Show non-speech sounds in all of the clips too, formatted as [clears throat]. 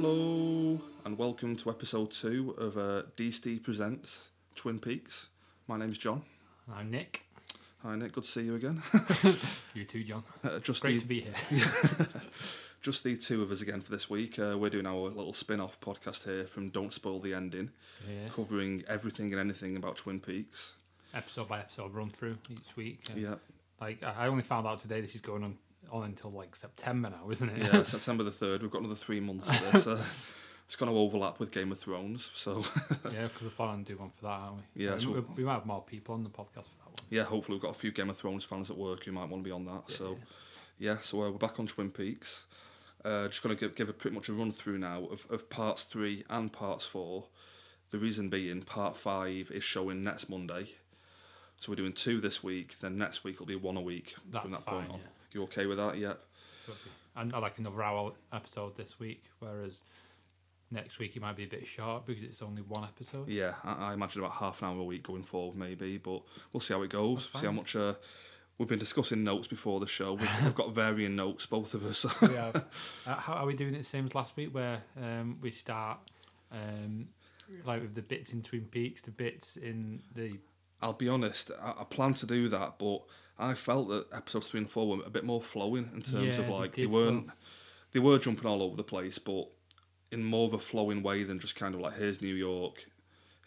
Hello, and welcome to episode two of uh, DST Presents Twin Peaks. My name's John. I'm Nick. Hi, Nick. Good to see you again. [laughs] [laughs] You too, John. Uh, just Great the to be here. [laughs] just the two of us again for this week. Uh, we're doing our little spin-off podcast here from Don't Spoil the Ending, Yeah. covering everything and anything about Twin Peaks. Episode by episode run through each week. Yeah, Like I only found out today this is going on on until like September now, isn't it? yeah. [laughs] September the third. We've got another three months of this. Uh, [laughs] it's going to overlap with Game of Thrones, so [laughs] yeah, because we're planning to do one for that, aren't we? Yeah, so- we, we might have more people on the podcast for that one. yeah. Hopefully, we've got a few Game of Thrones fans at work who might want to be on that. So. yeah, so uh, we're back on Twin Peaks. Uh, just going to give, give a pretty much a run through now of, of parts three and parts four. The reason being, part five is showing next Monday. So we're doing two this week, then next week will be one a week That's from that fine, point on. yeah. You okay with that? So and I like another hour episode this week, whereas next week it might be a bit short because it's only one episode. Yeah, I, I imagine about half an hour a week going forward, maybe, but we'll see how it goes. See how much. Uh, we've been discussing notes before the show. We've, [laughs] we've got varying notes, both of us. yeah. [laughs] Uh, how are we doing it the same as last week, where um, we start um, like with the bits in Twin Peaks, the bits in the I'll be honest, I, I plan to do that, but I felt that episodes three and four were a bit more flowing in terms Yeah, of like they, did weren't they were jumping all over the place, but in more of a flowing way than just kind of like here's New York,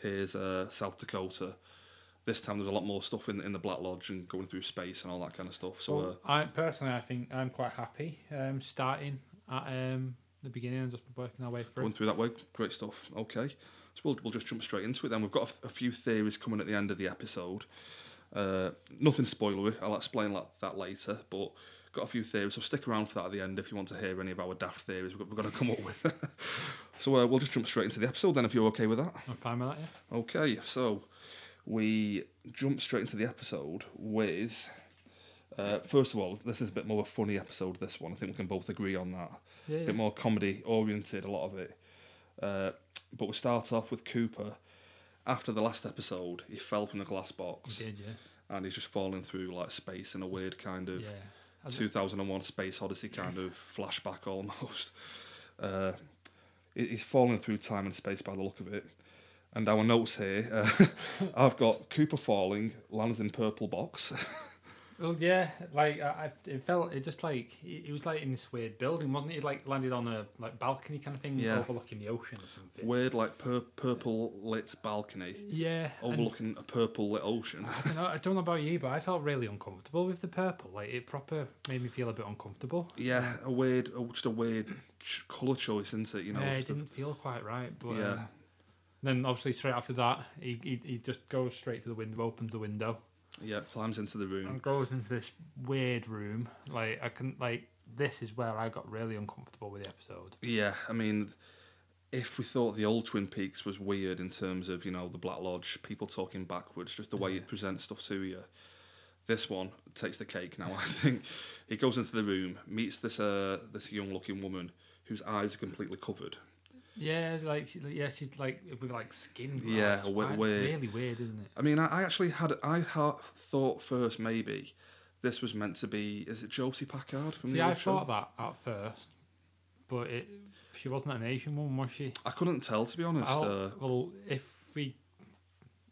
here's uh, South Dakota. This time there's a lot more stuff in in the Black Lodge and going through space and all that kind of stuff. So uh, I personally, I think I'm quite happy um, starting at um, the beginning and just working our way through. going through that way, great stuff. Okay, so we'll we'll just jump straight into it. Then we've got a, few theories coming at the end of the episode. Uh, nothing spoilery. I'll explain that, that later, but got a few theories. So stick around for that at the end if you want to hear any of our daft theories we're, going to come up with. [laughs] so uh, we'll just jump straight into the episode then, if you're okay with that. I'm fine with that, yeah. Okay, so we jump straight into the episode with. Uh, first of all, this is a bit more of a funny episode. This one, I think we can both agree on that Yeah, a bit more comedy oriented, a lot of it. Uh, but we start off with Cooper. After the last episode, he fell from the glass box He did, yeah. and he's just falling through like space in a weird kind of Yeah. 2001 Space Odyssey kind of flashback almost. [laughs] Uh, he's falling through time and space by the look of it. And our notes here, uh, [laughs] I've got Cooper falling, lands in purple box. [laughs] Well, yeah, like I, it felt it just like he, he was like in this weird building, wasn't it? Like landed on a like balcony kind of thing, Yeah. overlooking the ocean or something. weird, like pur- purple lit balcony Yeah, and overlooking a purple lit ocean. I don't, know, I don't know about you, but I felt really uncomfortable with the purple. Like it proper made me feel a bit uncomfortable. Yeah, a weird, just a weird colour choice, isn't it? You know, yeah, it didn't feel quite right. But Yeah. um, then obviously straight after that, he, he he just goes straight to the window, opens the window, yeah, climbs into the room. and goes into this weird room. Like I can like this is where I got really uncomfortable with the episode. Yeah, I mean, if we thought the old Twin Peaks was weird in terms of you know the Black Lodge, people talking backwards, just the way it presents stuff to you, this one takes the cake. Now [laughs] I think he goes into the room, meets this uh this young looking woman whose eyes are completely covered. Yeah, like yeah, she's like with like skin. Yeah, It's weird. Really weird, isn't it? I mean, I, I actually had I ha- thought first maybe this was meant to be is it Josie Packard from See, the I old show? thought that at first, but it she wasn't an Asian woman, was she? I couldn't tell to be honest. Uh, well, if we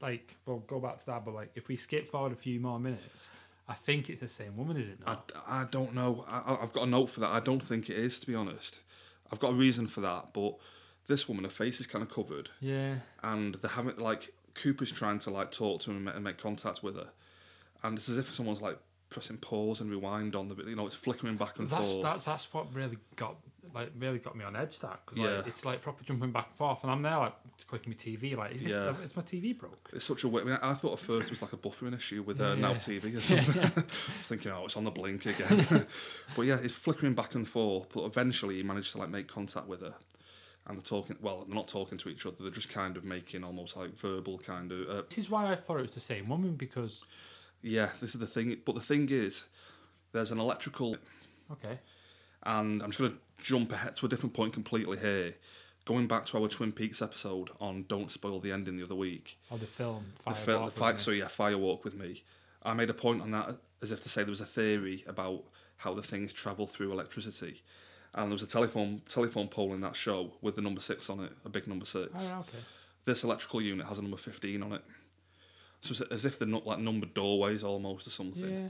like, we'll go back to that, but like, if we skip forward a few more minutes, I think it's the same woman, is it I, not? I don't know. I, I- I've got a note for that. I don't think it is, to be honest. I've got a reason for that, but this woman, her face is kind of covered, yeah, and they haven't like Cooper's trying to like talk to him and make, contact with her, and it's as if someone's like pressing pause and rewind on the, you know, it's flickering back and that's forth. that, that's what really got like really got me on edge. That 'cause, Yeah. like, it's like proper jumping back and forth, and I'm there like clicking my TV, like, is this Yeah. is my TV broke? It's such a weird. I, mean, I thought at first it was like a buffering issue with uh, Yeah. Now TV or [laughs] something. [laughs] I was thinking, oh, it's on the blink again. [laughs] but yeah, it's flickering back and forth. But eventually, he managed to like make contact with her, and they're talking. Well, they're not talking to each other. They're just kind of making almost like verbal kind of. Uh, This is why I thought it was the same woman because yeah, this is the thing. But the thing is, there's an electrical, okay, and I'm just gonna jump ahead to a different point completely here. Going back to our Twin Peaks episode on "Don't Spoil the Ending" the other week, or the film the, Fire fir- the Walk with fight. So yeah, Firewalk with me. I made a point on that as if to say there was a theory about how the things travel through electricity, and there was a telephone telephone pole in that show with the number six on it, a big number six. Oh, okay. This electrical unit has a number fifteen on it, so it's as if they're not like numbered doorways almost or something. Yeah.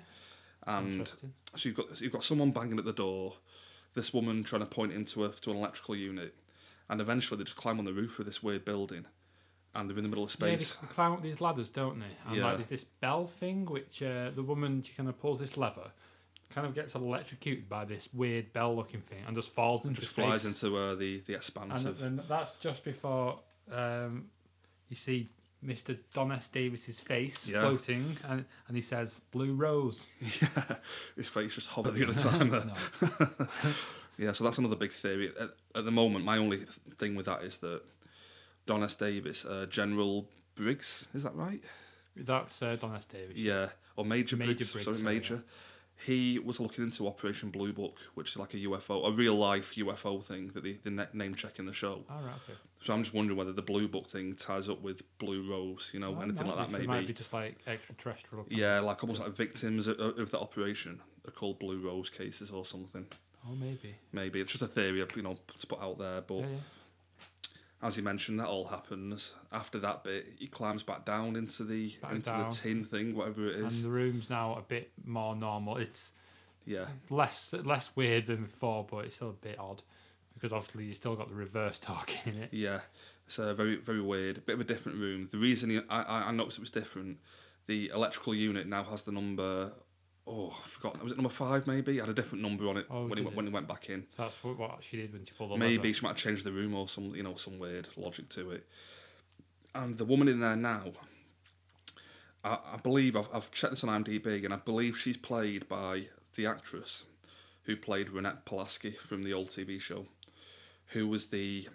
and so you've got so you've got someone banging at the door, this woman trying to point into a to an electrical unit, and eventually they just climb on the roof of this weird building, and they're in the middle of Yeah, they space. climb up these ladders, don't they? And Yeah. like there's this bell thing, which uh, the woman she kind of pulls this lever, kind of gets electrocuted by this weird bell-looking thing, and just falls into just flies into uh, the the expanse and, of and that's just before um, you see Mr. Don S. Davis's face Yeah. floating, and, and he says "Blue Rose." [laughs] yeah, his face just hovered the other [laughs] time there. [laughs] Yeah, so that's another big theory. At, at the moment, my only thing with that is that Don S. Davis, uh, General Briggs, is that right? That's uh, Don S. Davis. Yeah, or Major, Major Briggs, Briggs, sorry, sorry, Major. He was looking into Operation Blue Book, which is like a UFO, a real life UFO thing that they, they name check in the show. All right. Okay. So I'm just wondering whether the Blue Book thing ties up with Blue Rose, you know, Well, anything like that be, so It maybe. might be just like extraterrestrial. Yeah, like almost like victims of, of that operation are called Blue Rose cases or something. Oh, maybe. Maybe it's just a theory I've you know to put out there, but Yeah, yeah. As you mentioned, that all happens. After that bit, he climbs back down into the Back into down. the tin thing, whatever it is. And the room's now a bit more normal. It's Yeah, less less weird than before, but it's still a bit odd because obviously you still got the reverse talking in it. yeah. It's a very very weird, bit of a different room. The reason I- I noticed it was different. The electrical unit now has the number. Oh, I forgot. Was it number five? Maybe it had a different number on it Oh, when he it? when he went back in. That's what, what she did when she pulled Maybe she might have changed the room or some you know some weird logic to it. And the woman in there now, I, I believe I've, I've checked this on IMDb, and I believe she's played by the actress who played Ronette Pulaski from the old TV show, who was the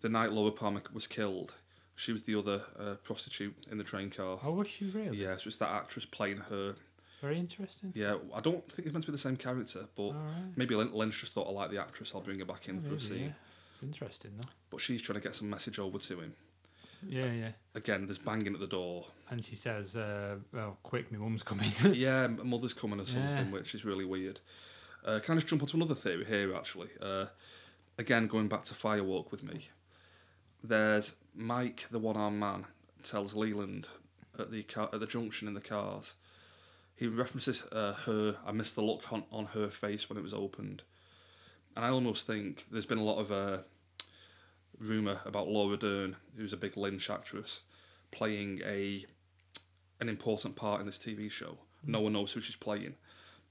the night Laura Palmer was killed. She was the other uh, prostitute in the train car. Oh, was she really? Yeah, so it's that actress playing her. Very interesting. Yeah, I don't think it's meant to be the same character, but right. maybe Lyn- Lynch just thought I like the actress. I'll bring her back in for Maybe, a scene. yeah. It's interesting, though. But she's trying to get some message over to him. Yeah, yeah. Again, there's banging at the door. And she says, uh, "Well, quick, my mum's coming." [laughs] yeah, mother's coming or something, Yeah. which is really weird. Uh, can I just jump onto another theory here, actually? Uh, again, going back to Firewalk with me. There's Mike, the one-armed man, tells Leland at the car, at the junction in the cars. He references uh, her. I missed the look on, on her face when it was opened, and I almost think there's been a lot of uh, rumor about Laura Dern, who's a big Lynch actress, playing a an important part in this TV show. No one knows who she's playing.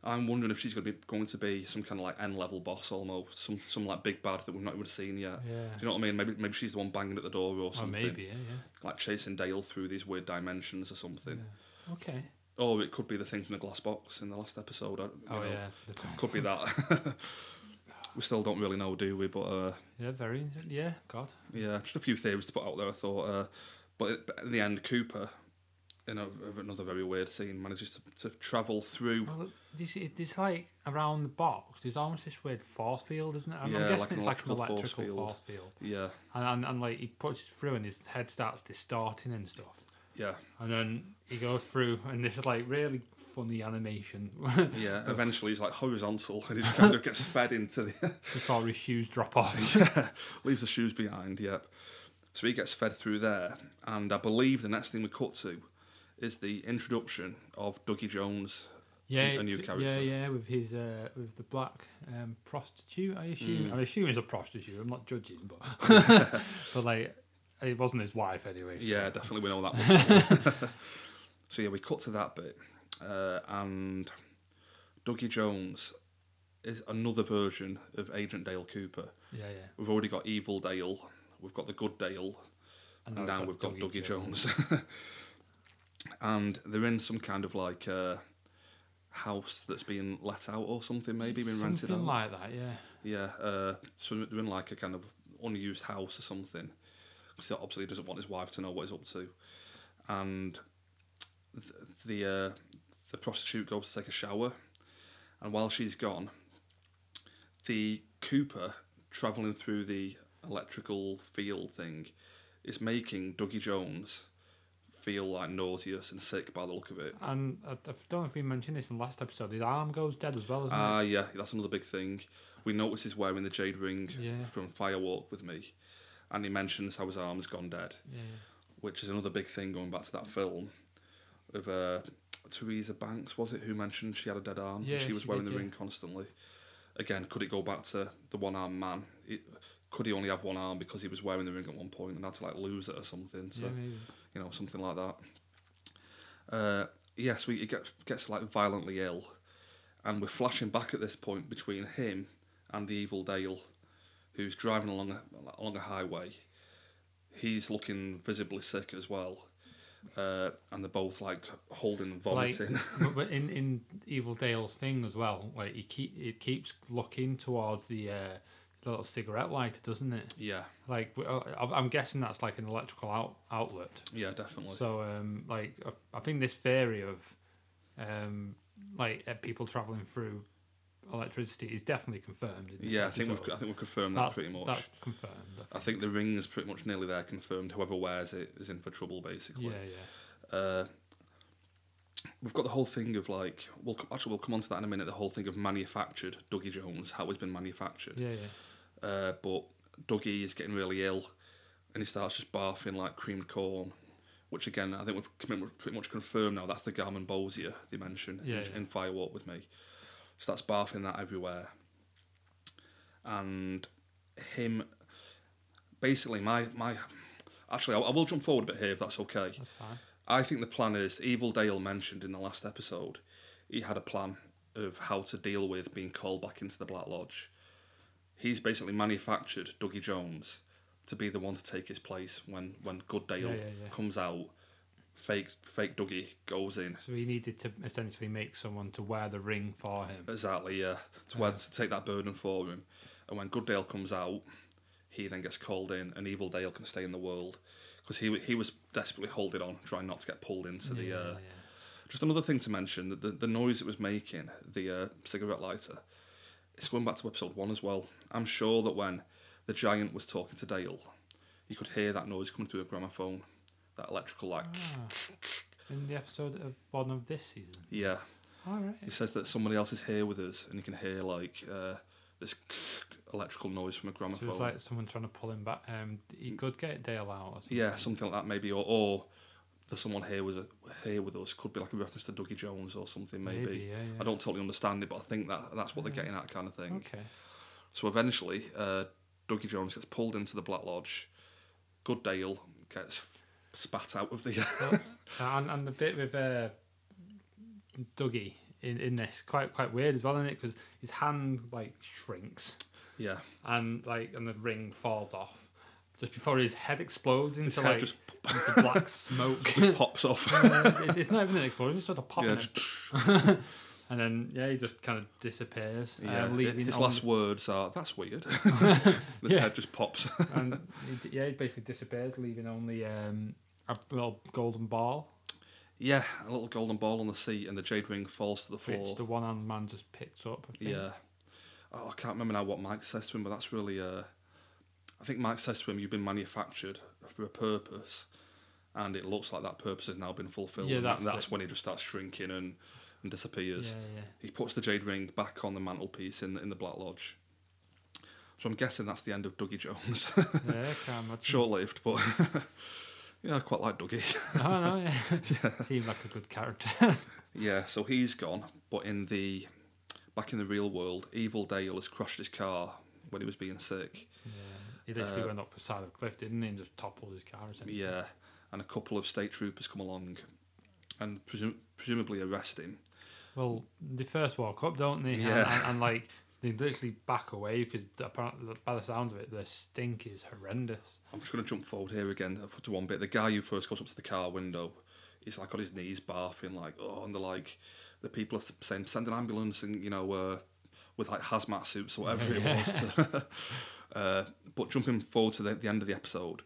I'm wondering if she's going to be going to be some kind of like N level boss almost, some some like big bad that we've not even seen yet. Yeah. Do you know what I mean? Maybe maybe she's the one banging at the door or something. maybe, yeah, yeah. Like chasing Dale through these weird dimensions or something. Okay. Or it could be the thing from the glass box in the last episode. I, Oh know, yeah. Could, could be that. [laughs] we still don't really know, do we? But uh, Yeah, very. Yeah, God. yeah, just a few theories to put out there. I thought, uh, but, it, but in the end, Cooper, in a, another very weird scene, manages to, to travel through. Well, it's like around the box. There's almost this weird force field, isn't it? I'm, Yeah, I'm guessing like an it's like an electrical force field. force field. Yeah, And, and and like he puts it through, and his head starts distorting and stuff. Yeah, And then he goes through, and this is like really funny animation yeah. [laughs] Eventually, he's like horizontal, and he just kind of gets [laughs] fed into the before his shoes drop off. [laughs] yeah, leaves the shoes behind. Yep. So he gets fed through there, and I believe the next thing we cut to is the introduction of Dougie Jones. Yeah, a new character. Yeah, yeah, with his uh, with the black um, prostitute. I assume. Mm. I assume he's a prostitute. I'm not judging, but but like it wasn't his wife anyway. so- Yeah, definitely we know that [laughs] so yeah, we cut to that bit, uh, and Dougie Jones is another version of Agent Dale Cooper. yeah, yeah. We've already got Evil Dale, we've got the Good Dale, and now we've got Dougie, Jones. [laughs] and they're in some kind of like uh, house that's being let out or something, maybe been rented Something out. like that. Yeah. Yeah, uh, so they're in like a kind of unused house or something. Because obviously he doesn't want his wife to know what he's up to, and th- the uh, the prostitute goes to take a shower, and while she's gone, the Cooper traveling through the electrical field thing is making Dougie Jones feel like nauseous and sick by the look of it. And I, don't know if we mentioned this in the last episode. His arm goes dead as well, isn't Ah, yeah, that's another big thing. We notice he's wearing the jade ring Yeah. from Firewalk with me, and he mentions how his arm's gone dead. Yeah. which is another big thing going back to that film of uh, Teresa Banks, was it, who mentioned she had a dead arm? Yeah, she was she wearing did, the yeah. ring constantly. Again, could it go back to the one armed man? It, could he only have one arm because he was wearing the ring at one point and had to like lose it or something? So yeah, you know, something like that. Uh, yes, we he gets gets like violently ill, and we're flashing back at this point between him and the evil Dale, who's driving along a along a highway. He's looking visibly sick as well, uh, and they're both like holding and Like, vomiting. [laughs] but, but in in Evil Dale's thing as well, like he keep it keeps looking towards the uh, little cigarette lighter, doesn't it? yeah, Like uh, I'm guessing that's like an electrical out, outlet. yeah, definitely. So um, like I- I think this theory of um, like uh, people traveling through electricity is definitely confirmed. In this yeah, I think we've. I think we've confirmed that pretty much. That's confirmed. I I think the ring is pretty much nearly there, confirmed. Whoever wears it is in for trouble, basically. Yeah, yeah. uh, we've got the whole thing of like we'll actually we'll come on to that in a minute. The whole thing of manufactured Dougie Jones, how he's been manufactured. Yeah, yeah. Uh, but Dougie is getting really ill, and he starts just barfing like creamed corn, which again I think we've pretty much- pretty much confirmed now. That's the Garmonbozia they mentioned Yeah, in, yeah. in Firewalk with me. Starts barfing that everywhere, and him basically my my. Actually, I, I will jump forward a bit here if that's okay. That's fine. I think the plan is Evil Dale mentioned in the last episode. He had a plan of how to deal with being called back into the Black Lodge. He's basically manufactured Dougie Jones to be the one to take his place when when Good Dale Yeah, yeah, yeah. comes out. Fake fake Dougie goes in So he needed to essentially make someone to wear the ring for him. exactly yeah to, where, to take that burden for him. And when Good Dale comes out, he then gets called in, and Evil Dale can stay in the world because he he was desperately holding on, trying not to get pulled into the. Uh, yeah. Just another thing to mention that the, the noise it was making, the uh, cigarette lighter, it's going back to episode one as well. I'm sure that when the giant was talking to Dale, you could hear that noise coming through a gramophone, that electrical like. Ah, in the episode of one of this season. Yeah, All right. he says that somebody else is here with us, and he can hear like uh, this electrical noise from a So gramophone. it's like someone trying to pull him back. Um, he could get Dale out. Or something. yeah, something like that maybe, or or the someone here was here with us could be like a reference to Dougie Jones or something maybe. Maybe, yeah, yeah. I don't totally understand it, but I think that that's what they're getting at, kind of thing. Okay. So eventually, uh, Dougie Jones gets pulled into the Black Lodge. Good Dale gets spat out of the. [laughs] And and the bit with uh, Dougie in, in this quite quite weird as well, isn't it? Because his hand like shrinks yeah, and like and the ring falls off just before his head explodes into head like just [laughs] into black smoke. [laughs] pops off. Uh, it's, it's not even an explosion; it's sort of popping. yeah, just, and then yeah, he just kind of disappears, yeah. uh, leaving His last words are, "That's weird." His Yeah. head just pops. and he, yeah, he basically disappears, leaving only um, a little golden ball, yeah, a little golden ball on the seat, and the jade ring falls to the floor. the one-armed man just picks up. I think. Yeah. Oh, I can't remember now what Mike says to him, but that's really. Uh, I think Mike says to him, "You've been manufactured for a purpose, and it looks like that purpose has now been fulfilled." Yeah, that's that- that's it. when he just starts shrinking and, and disappears. Yeah, yeah. He puts the jade ring back on the mantelpiece in the, in the Black Lodge. So I'm guessing that's the end of Dougie Jones. Yeah, I can't [laughs] imagine. Short lived, but [laughs] yeah, I quite like Dougie. [laughs] Oh no, yeah. [laughs] [laughs] Seemed like a good character. yeah, so he's gone, but in the back in the real world, Evil Dale has crashed his car when he was being sick. yeah. He literally Uh, went up the side of the cliff, didn't he, and just toppled his car. Yeah, and a couple of state troopers come along and presum- presumably arrest him. Well, they first walk up, don't they? And- Yeah. And, and, like they literally back away because apparently, by the sounds of it, the stink is horrendous. I'm just going to jump forward here again to one bit. The guy who first goes up to the car window, he's like on his knees barfing, like, oh, and they're like, the people are saying, send an ambulance and, you know, uh, with like hazmat suits or whatever it was. To, [laughs] [laughs] uh, but jumping forward to the, the end of the episode,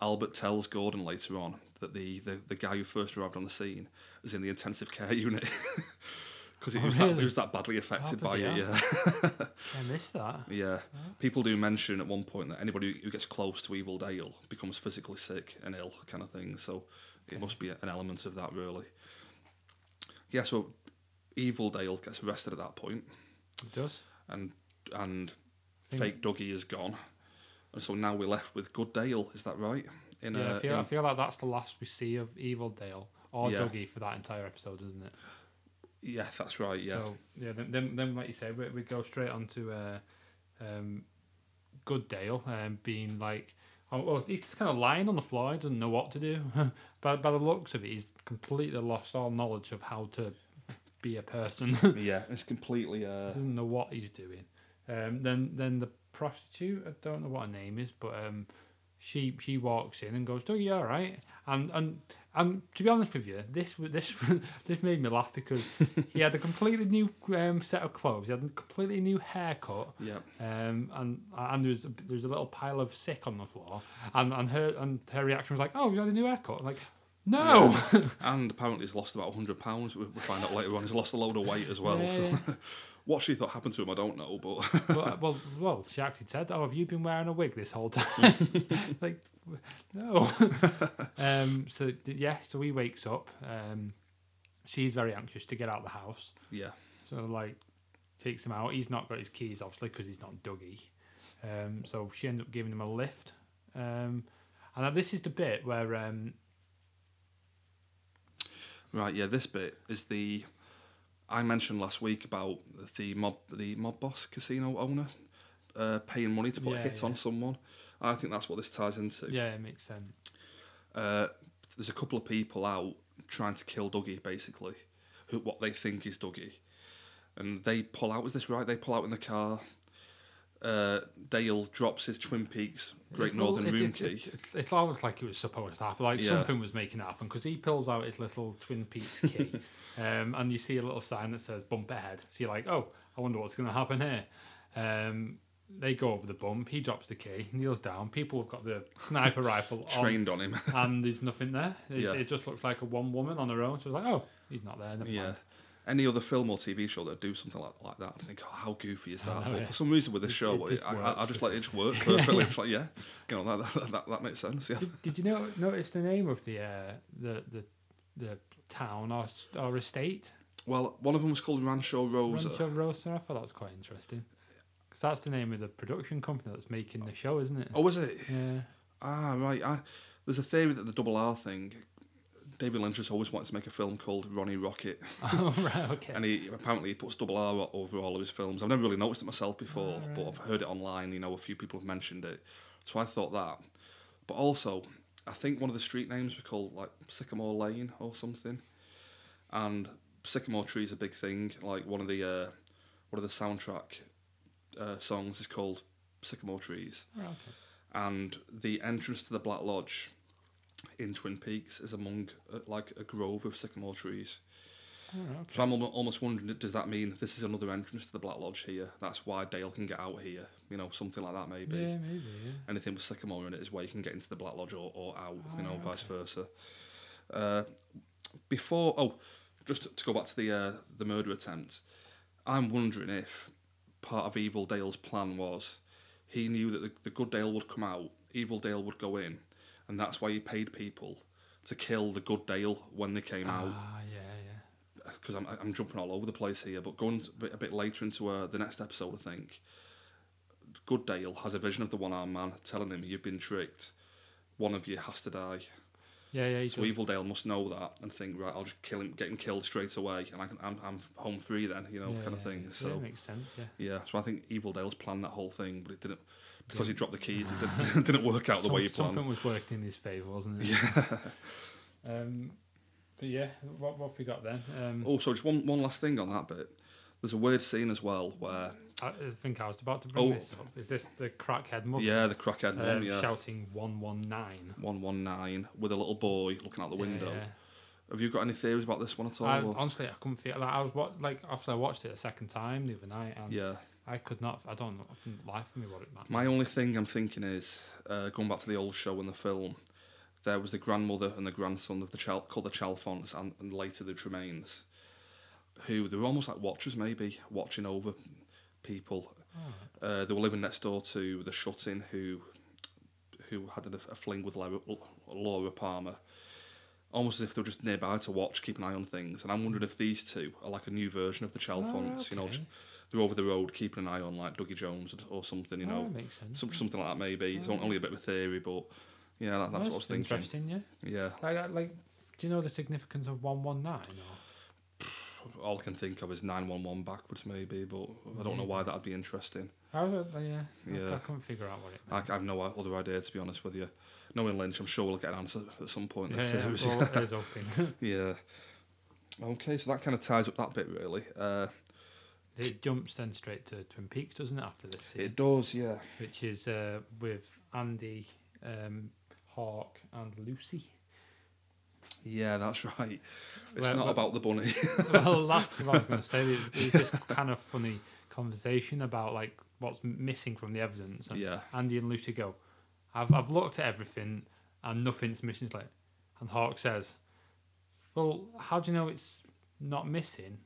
Albert tells Gordon later on that the, the, the guy who first arrived on the scene is in the intensive care [laughs] unit. Because he, Oh, was that, he was that badly affected Oh, by it, yeah. [laughs] I missed that. Yeah, people do mention at one point that anybody who gets close to Evil Dale becomes physically sick and ill, kind of thing. So It must be an element of that, really. Yeah, so Evil Dale gets arrested at that point, It does. and and Think- fake Dougie is gone, and so now we're left with Good Dale. Is that right? In Yeah, uh, I feel, I feel like that's the last we see of Evil Dale or Yeah. Dougie for that entire episode, isn't it? Yeah, that's right. Yeah, So yeah, then then, then like you say, we, we go straight on to uh, um, Good Dale um, being like, oh, well, he's just kind of lying on the floor. He doesn't know what to do. [laughs] by by the looks of it, he's completely lost all knowledge of how to be a person. [laughs] yeah, it's completely. Uh, doesn't know what he's doing. Um, then then the prostitute, I don't know what her name is, but um, she she walks in and goes, "Oh, you all right?" And and and to be honest with you, this this [laughs] this made me laugh because he had a completely new um, set of clothes. He had a completely new haircut. yeah, Um, and and there's a, there's a little pile of sick on the floor, and and her and her reaction was like, "Oh, you had a new haircut?" I'm like, no, [laughs] and apparently he's lost about hundred pounds. We find out later on he's lost a load of weight as well. Yeah. So, [laughs] what she thought happened to him, I don't know, but well, [laughs] well, well, she actually said, "Oh, have you been wearing a wig this whole time?" [laughs] like, no. [laughs] um. So yeah. So he wakes up. Um. She's very anxious to get out of the house. yeah, So like, takes him out. He's not got his keys, obviously, because he's not Dougie. Um. So she ends up giving him a lift. Um. And now this is the bit where um. right. Yeah, this bit is the I mentioned last week about the mob, the mob boss casino owner, uh, paying money to put a hit yeah. on someone. I think that's what this ties into. Yeah, it makes sense. Uh, there's a couple of people out trying to kill Dougie, basically, who what they think is Dougie, and they pull out. Is this right? They pull out in the car. Uh, Dale drops his Twin Peaks Great It's- Northern it's, key. It's, it's, it's almost like it was supposed to happen. Like Yeah. something was making it happen because he pulls out his little Twin Peaks [laughs] key, um, and you see a little sign that says "bump ahead." So you're like, "Oh, I wonder what's going to happen here." Um, they go over the bump. He drops the key, kneels down. People have got the sniper [laughs] rifle on, Trained on him. and there's nothing there. [laughs] It, Yeah. it just looks like a one woman on her own. So it's like, "Oh, he's not there." Never Yeah. mind. Any other film or TV show that do something like, like that, I think, oh, how goofy is that? know, but yeah. for some reason with this It- show, it it, I, I, I just let it just work [laughs] perfectly. It's like, yeah, you know, that, that, that, that makes sense. Yeah. Did, did you know, notice the name of the uh, the the the town or or estate? Well, one of them was called Rancho Rosa. Rancho Rosa. I thought that was quite interesting. Because that's the name of the production company that's making the show, isn't it? Oh, was it? Yeah. Ah, right. I, there's a theory that the double R thing, David Lynch has always wanted to make a film called Ronnie Rocket, [laughs] Oh, right, okay. and he apparently he puts double R over all of his films. I've never really noticed it myself before, Ah, but. I've heard it online. You know, a few people have mentioned it, so I thought that. But also, I think one of the street names was called like Sycamore Lane or something, and Sycamore Tree is a big thing. Like one of the uh, one of the soundtrack uh, songs is called Sycamore Trees Right, okay. and the entrance to the Black Lodge in Twin Peaks is among uh, like a grove of sycamore trees. Oh, okay. So I'm almost wondering, does that mean this is another entrance to the Black Lodge here? That's why Dale can get out here. You know, something like that maybe. Yeah, maybe, yeah. Anything with sycamore in it is where you can get into the Black Lodge or, or out. you know, Ah, vice versa. Uh, before, oh, just to go back to the uh, the murder attempt, I'm wondering if part of Evil Dale's plan was he knew that the, the good Dale would come out, Evil Dale would go in, and that's why he paid people to kill the good Dale when they came out. Ah, yeah, yeah. Because I'm, I'm jumping all over the place here, but going a bit, a bit later into uh, the next episode, I think, Good Dale has a vision of the one armed man telling him, You've been tricked. One of you has to die. Yeah, yeah. So does. Evil Dale must know that and think, right, I'll just kill him, get him killed straight away, and I can, I'm, I'm home free then, you know, yeah, kind of thing. Yeah, So makes sense, yeah. yeah, so I think Evil Dale's planned that whole thing, but it didn't because he dropped the keys. It didn't, [laughs] didn't work out the Some- way he planned. Something was working in his favour, wasn't it? Yeah. Um, but yeah, what, what have we got then? Um, Also, just one one last thing on that bit. There's a weird scene as well where I think I was about to bring Oh. this up. Is this the crackhead mug? yeah, the crackhead um, one, yeah, shouting 119. one one nine with a little boy looking out the window. Yeah. Have you got any theories about this one at all? I, honestly, I couldn't feel like I was what like after I watched it a second time the other night, and yeah. I could not. I don't know. Couldn't for me what it meant. My only thing I'm thinking is uh, going back to the old show and the film. There was the grandmother and the grandson of the Chal- called the Chalfonts and, and later the Tremaines, who they were almost like watchers, maybe watching over people. Uh, they were living next door to the shut-in who, who had a, a fling with Laura, Laura Palmer, almost as if they're just nearby to watch, keep an eye on things. And I'm wondering if these two are like a new version of the Chalfonts. You know, just, they're over the road keeping an eye on like Dougie Jones or something. You Oh, know, that makes sense. some, something like that maybe. It's only a bit of a theory, but yeah, that, that's what I was thinking. Interesting, yeah. Yeah, Like, like, do you know the significance of one one nine? [sighs] all I can think of is nine one one backwards maybe, but I don't know why that'd be interesting. How was it? Like, yeah, I- I, Yeah. couldn't figure out what it. I, Meant. I have no other idea to be honest with you. Knowing Lynch, I'm sure we'll get an answer at some point in yeah, the yeah, series. well, is [laughs] [laughs] yeah. Okay, so that kind of ties up that bit really. Uh, it jumps then straight to Twin Peaks, doesn't it? After this scene, it does, yeah. which is uh, with Andy, um, Hawk, and Lucy. Yeah, that's right. It's Well, not well- about the bunny. [laughs] well, [laughs] that's what I was going to say. There's, there's this kind of funny conversation about like what's missing from the evidence. And yeah, Andy and Lucy go, "I've I've looked at everything and nothing's missing." It's like, and Hawk says, "Well, how do you know it's not missing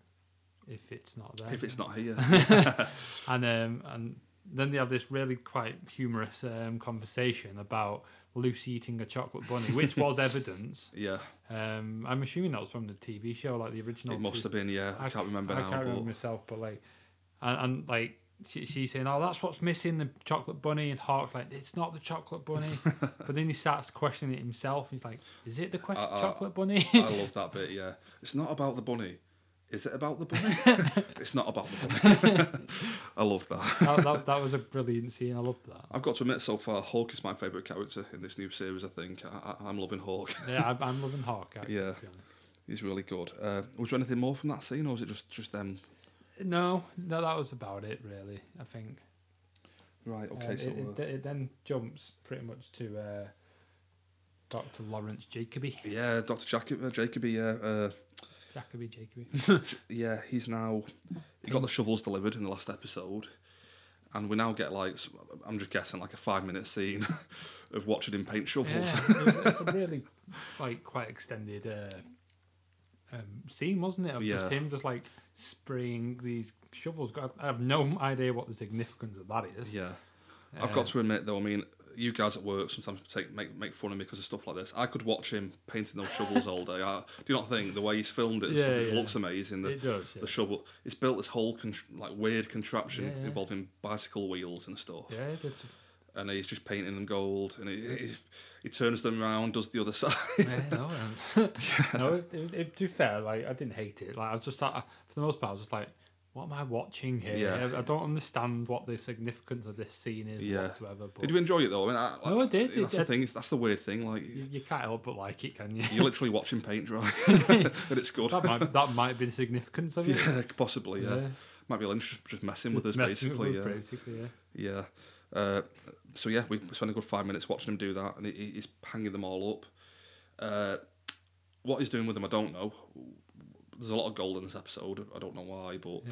if it's not there?" if it's not here. [laughs] [laughs] and um, and then they have this really quite humorous um, conversation about Lucy eating a chocolate bunny, which was [laughs] evidence. yeah, Um, I'm assuming that was from the TV show, like the original. it must have been. Yeah, I, can't remember I now. can't but remember myself, but like, and, and like she, she's saying, "Oh, that's what's missing the chocolate bunny," and Hawk like, "It's not the chocolate bunny." but then he starts questioning it himself. He's like, "Is it the que- uh, chocolate bunny?" I love that bit. Yeah, it's not about the bunny. Is it about the [laughs] bunny? it's not about the bunny. [laughs] I love that. that, that, that was a brilliant scene. I loved that. I've got to admit, so far, Hawk is my favourite character in this new series. I think I, I, I'm loving Hawk. [laughs] Yeah, I'm, I'm loving Hawk. Actually, Yeah. to be honest. He's really good. Uh, was there anything more from that scene, or was it just just them? No, no, that was about it. Really, I think. Right. Okay. Um, so it, uh, it, it then jumps pretty much to uh, Dr. Lawrence Jacoby. yeah, Doctor Jacob, uh, Jacoby. Yeah, uh, Jacoby, Jacoby. [laughs] yeah. He's now he got the shovels delivered in the last episode, and we now get like I'm just guessing like a five minute scene [laughs] of watching him paint shovels. Yeah, [laughs] it's a really like quite extended uh, um, scene, wasn't it? Of Yeah. just him just like spraying these shovels. I have no idea what the significance of that is. Yeah. I've got to admit though, I mean, you guys at work sometimes take make make fun of me because of stuff like this. I could watch him painting those shovels all day. I, do you not think the way he's filmed it, Yeah, it yeah. looks amazing. The, It does, yeah. the shovel, it's built this whole con- like weird contraption involving bicycle wheels and stuff. Yeah, it. And he's just painting them gold, and he, he, he turns them around, does the other [laughs] side. Yeah, no, [laughs] no it, it, it- to be fair, like I didn't hate it. Like I was just like, for the most part, I was just like, what am I watching here? Yeah. I, I don't understand what the significance of this scene is Yeah. whatsoever. But Did you enjoy it though? I mean, I, No, I did, That's it- the thing. That's the weird thing. Like you, you can't help but like it, can you? you're literally watching paint dry, [laughs] [laughs] and it's good. that might that might be the significance of it. yeah, possibly. Yeah. Yeah. might be Lynch just, just messing with us, messing basically. with yeah. basically, yeah. Yeah. Uh, so yeah, we spent a good five minutes watching him do that, and he, he's hanging them all up. Uh, what he's doing with them, I don't know. There's a lot of gold in this episode. I don't know why, but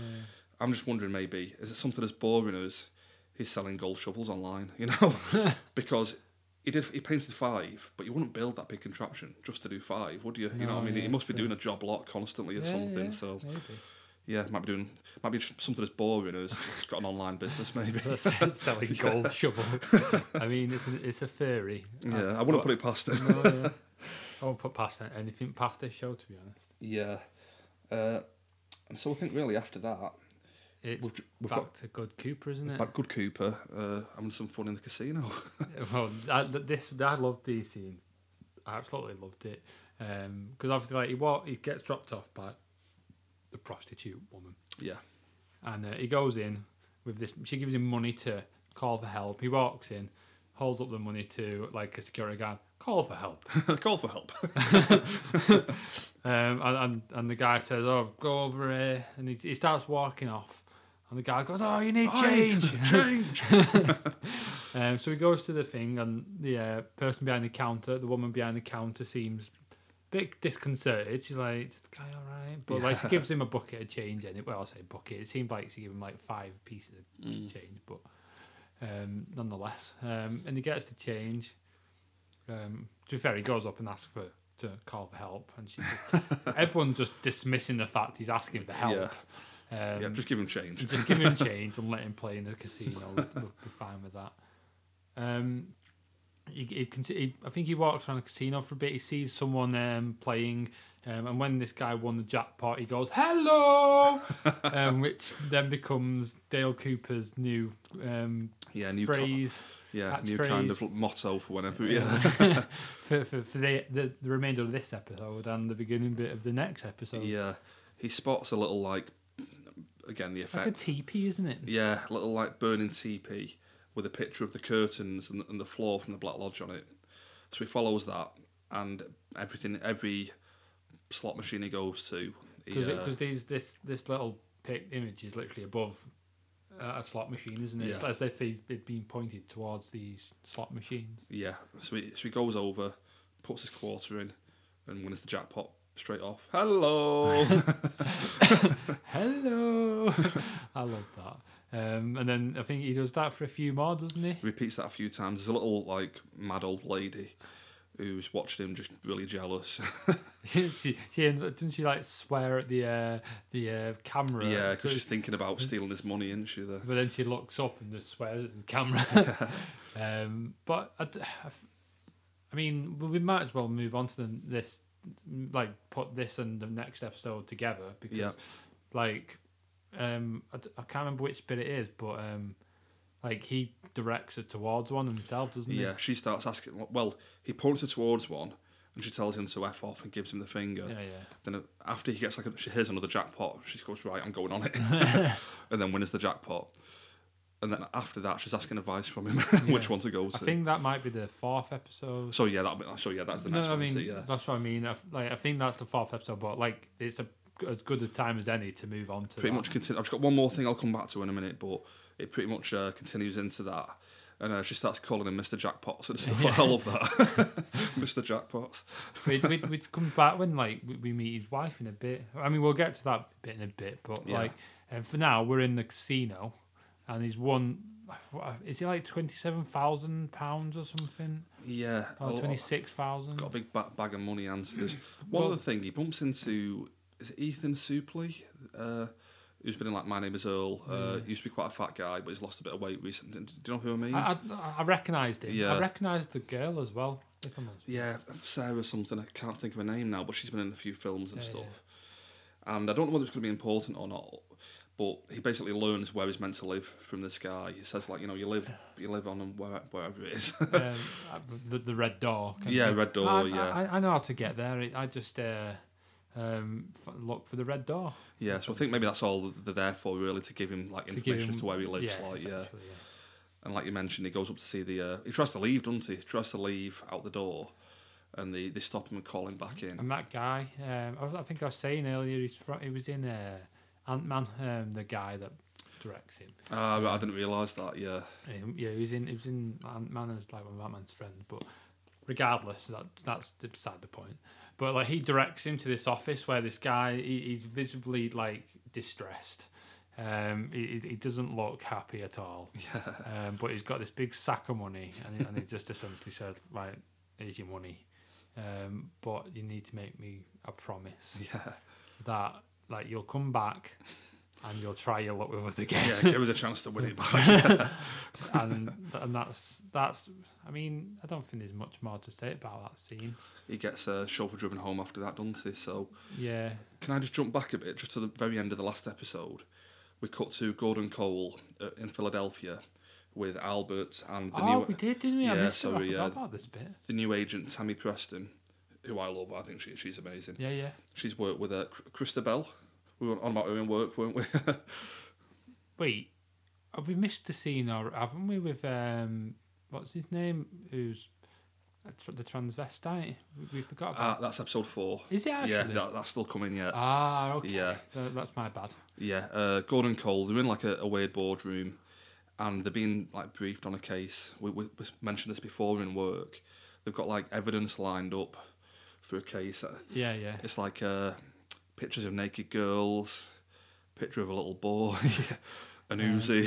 I'm just wondering maybe is it something as boring as he's selling gold shovels online? [laughs] You know, [laughs] because he did he painted five, but you wouldn't build that big contraption just to do five, would you? you know, what I mean, yeah, he must be doing a job lot constantly or Yeah, something. yeah, so maybe. yeah, might be doing might be something as boring as got an online business maybe. [laughs] selling gold shovel. I mean, it's a, it's a theory. Yeah, uh, I wouldn't put it past him. No, yeah. I won't put past anything past this show, to be honest. Yeah. Uh, and so I think really after that, It's we've, we've back got to Good Cooper, isn't it? back good Cooper uh, having some fun in the casino. [laughs] well, I, th- this I loved these scenes. I absolutely loved it because obviously, like he wa- he gets dropped off by the prostitute woman, yeah. and uh, he goes in with this. She gives him money to call for help. He walks in, holds up the money to like a security guard. Call for help. [laughs] Call for help. [laughs] Um, and, and and the guy says, "Oh, go over here," and he, he starts walking off. And the guy goes, "Oh, you need change." [laughs] Change. um, so he goes to the thing, and the uh, person behind the counter, the woman behind the counter, seems a bit disconcerted. She's like, "Is the guy all right?" But like, she gives him a bucket of change. And well, I'll say bucket. It seemed like she gave him like five pieces of change, but um, nonetheless, um, and he gets the change. Um, to be fair, he goes up and asks for to call for help, and she just, [laughs] everyone's just dismissing the fact he's asking for help. Um, yeah, just give him change. just give him [laughs] change and let him play in the casino. We'll, we'll be fine with that. Um, he, he, he, I think he walks around the casino for a bit. He sees someone um, playing, um, and when this guy won the jackpot, he goes "Hello," [laughs] um, which then becomes Dale Cooper's new um, Yeah, new co- phrase yeah, new kind of motto for whenever. Yeah, [laughs] [laughs] for, for, for the, the the remainder of this episode and the beginning bit of the next episode. yeah. He spots a little like, again the effect Like a teepee, isn't it? Yeah, a little like burning teepee with a picture of the curtains and, and the floor from the Black Lodge on it. So he follows that, and everything, every slot machine he goes to, Because uh, these this this little pic image is literally above uh, a slot machine, isn't it? It's as if he's it's been pointed towards these slot machines. yeah. So he, so he goes over, puts his quarter in, and wins the jackpot straight off. Hello. [laughs] [laughs] Hello, [laughs] I love that. Um, and then I think he does that for a few more, doesn't he? Repeats that a few times. There's a little like mad old lady who's watching him, just really jealous. she, [laughs] [laughs] she ends doesn't she like swear at the uh, the uh, camera? yeah, So- because she's thinking about stealing his money, isn't she? There. but then she looks up and just swears at the camera. [laughs] um, but I, I mean, we might as well move on to the, this, like put this and the next episode together because, Yeah. like, um, I, I can't remember which bit it is, but um, like he directs her towards one himself, doesn't he? Yeah, she starts asking. Well, he points her towards one, and she tells him to f off and gives him the finger. Yeah, yeah. Then after he gets like a, she hears another jackpot, she goes right, I'm going on it, [laughs] and then wins the jackpot. And then after that, she's asking advice from him [laughs] which Yeah. one to go to. I think that might be the fourth episode. so yeah, that so yeah, that's the next no, I one. mean isn't yeah, that's what I mean. I, like I think that's the fourth episode, but like it's a as good a time as any to move on to. pretty that. much continue. I've just got one more thing I'll come back to in a minute, but it pretty much uh, continues into that. And uh, she starts calling him Mr. Jackpots [laughs] and stuff. I love that, [laughs] Mr. Jackpots. we we we come back when like we, we meet his wife in a bit. I mean, we'll get to that bit in a bit, but Yeah. like, um, for now we're in the casino, and he's won. Is he like twenty seven thousand pounds or something? Yeah, a Or twenty six thousand? got a big ba- bag of money and there's one Well- other thing he bumps into is it Ethan Suplee uh, who's been in like My Name Is Earl uh, used to be quite a fat guy but he's lost a bit of weight recently do you know who I mean I, I I recognised him. Yeah. I recognised the girl as well. If I'm honest. yeah Sarah something I can't think of her name now but she's been in a few films and Yeah, stuff and I don't know whether it's going to be important or not but he basically learns where he's meant to live from this guy he says like you know you live [sighs] you live on where, wherever it is um, the, the red door. Yeah, thing. red door, I, yeah. I, I know how to get there. I just uh, um, look for the red door. yeah so I think maybe that's all they're there for really to give him like to information him- as to where he lives yeah, like yeah yeah. And like you mentioned, he goes up to see the. Uh, he tries to leave, doesn't he? He tries to leave out the door, and they, they stop him and call him back in. And that guy, um, I, was- I think I was saying earlier, he's he was in uh, Ant Man, um, the guy that directs him. Ah, right, I didn't realise that. Yeah, Um, yeah, he was in he was in Ant Man as like one of Ant Man's friends, but regardless, that's that's beside the point. But like he directs him to this office where this guy he, he's visibly like distressed. Um, he, he doesn't look happy at all. [laughs] yeah, Um, but he's got this big sack of money, and he, and he just essentially said, "Like, here's your money, um, but you need to make me a promise [laughs] yeah, that like you'll come back." And you'll try your luck with us again. yeah. Give us a chance to win it back. [laughs] and and that's that's. I mean, I don't think there's much more to say about that scene. he gets uh, chauffeur driven home after that, doesn't he? So, Yeah, can I just jump back a bit, just to the very end of the last episode? We cut to Gordon Cole uh, in Philadelphia with Albert and the oh, new we did, didn't we? I yeah. I forgot yeah. about this bit. the new agent Tammy Preston, who I love. I think she, she's amazing. Yeah, yeah. She's worked with uh, Bell. We were on about her in work, weren't we? [laughs] Wait, have we missed the scene, or haven't we? With um, what's his name? Who's the transvestite? We, forgot Ah, about. that's episode four. Is it actually? Yeah, that, that's still coming yet. Ah, okay. Yeah. Tha- that's my bad. Yeah, uh, Gordon Cole, they're in like a, a weird boardroom and they're being like briefed on a case. We, we, we mentioned this before in work. They've got like evidence lined up for a case. Uh, Yeah, yeah. It's like uh, pictures of naked girls, picture of a little boy, [laughs] an Yeah. Uzi,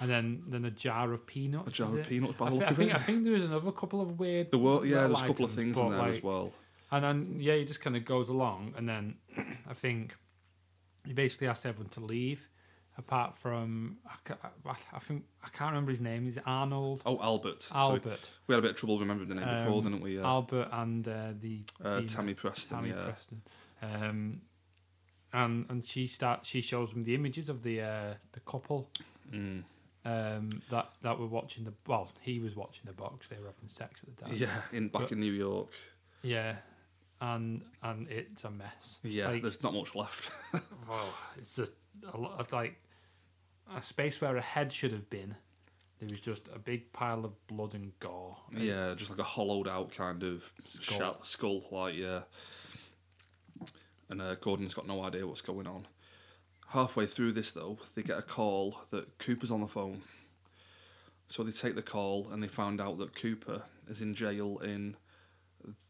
And then then a jar of peanuts. a jar of peanuts by I, the look I of think it. I think there was another couple of weird. There were, yeah, there's a couple of things in there as well. And then yeah, he just kind of goes along, and then [clears throat] I think he basically asks everyone to leave. apart from I, I, I think I can't remember his name. Is it Arnold? Oh, Albert. So Albert. we had a bit of trouble remembering the name before, Um, didn't we? Uh, Albert and uh, the uh, Tammy Preston. Tammy yeah. Preston. Um, and and she starts. She shows them the images of the uh, the couple Mm. um, that that were watching the. Well, he was watching the box. They were having sex at the time. Yeah, in back But- in New York. Yeah. And and it's a mess. Yeah, Like, there's not much left. [laughs] oh, it's just a lot of like a space where a head should have been. There was just a big pile of blood and gore. yeah, just like a hollowed out kind of skull, skull like yeah. And uh, Gordon's got no idea what's going on. Halfway through this, though, they get a call that Cooper's on the phone. So they take the call and they find out that Cooper is in jail in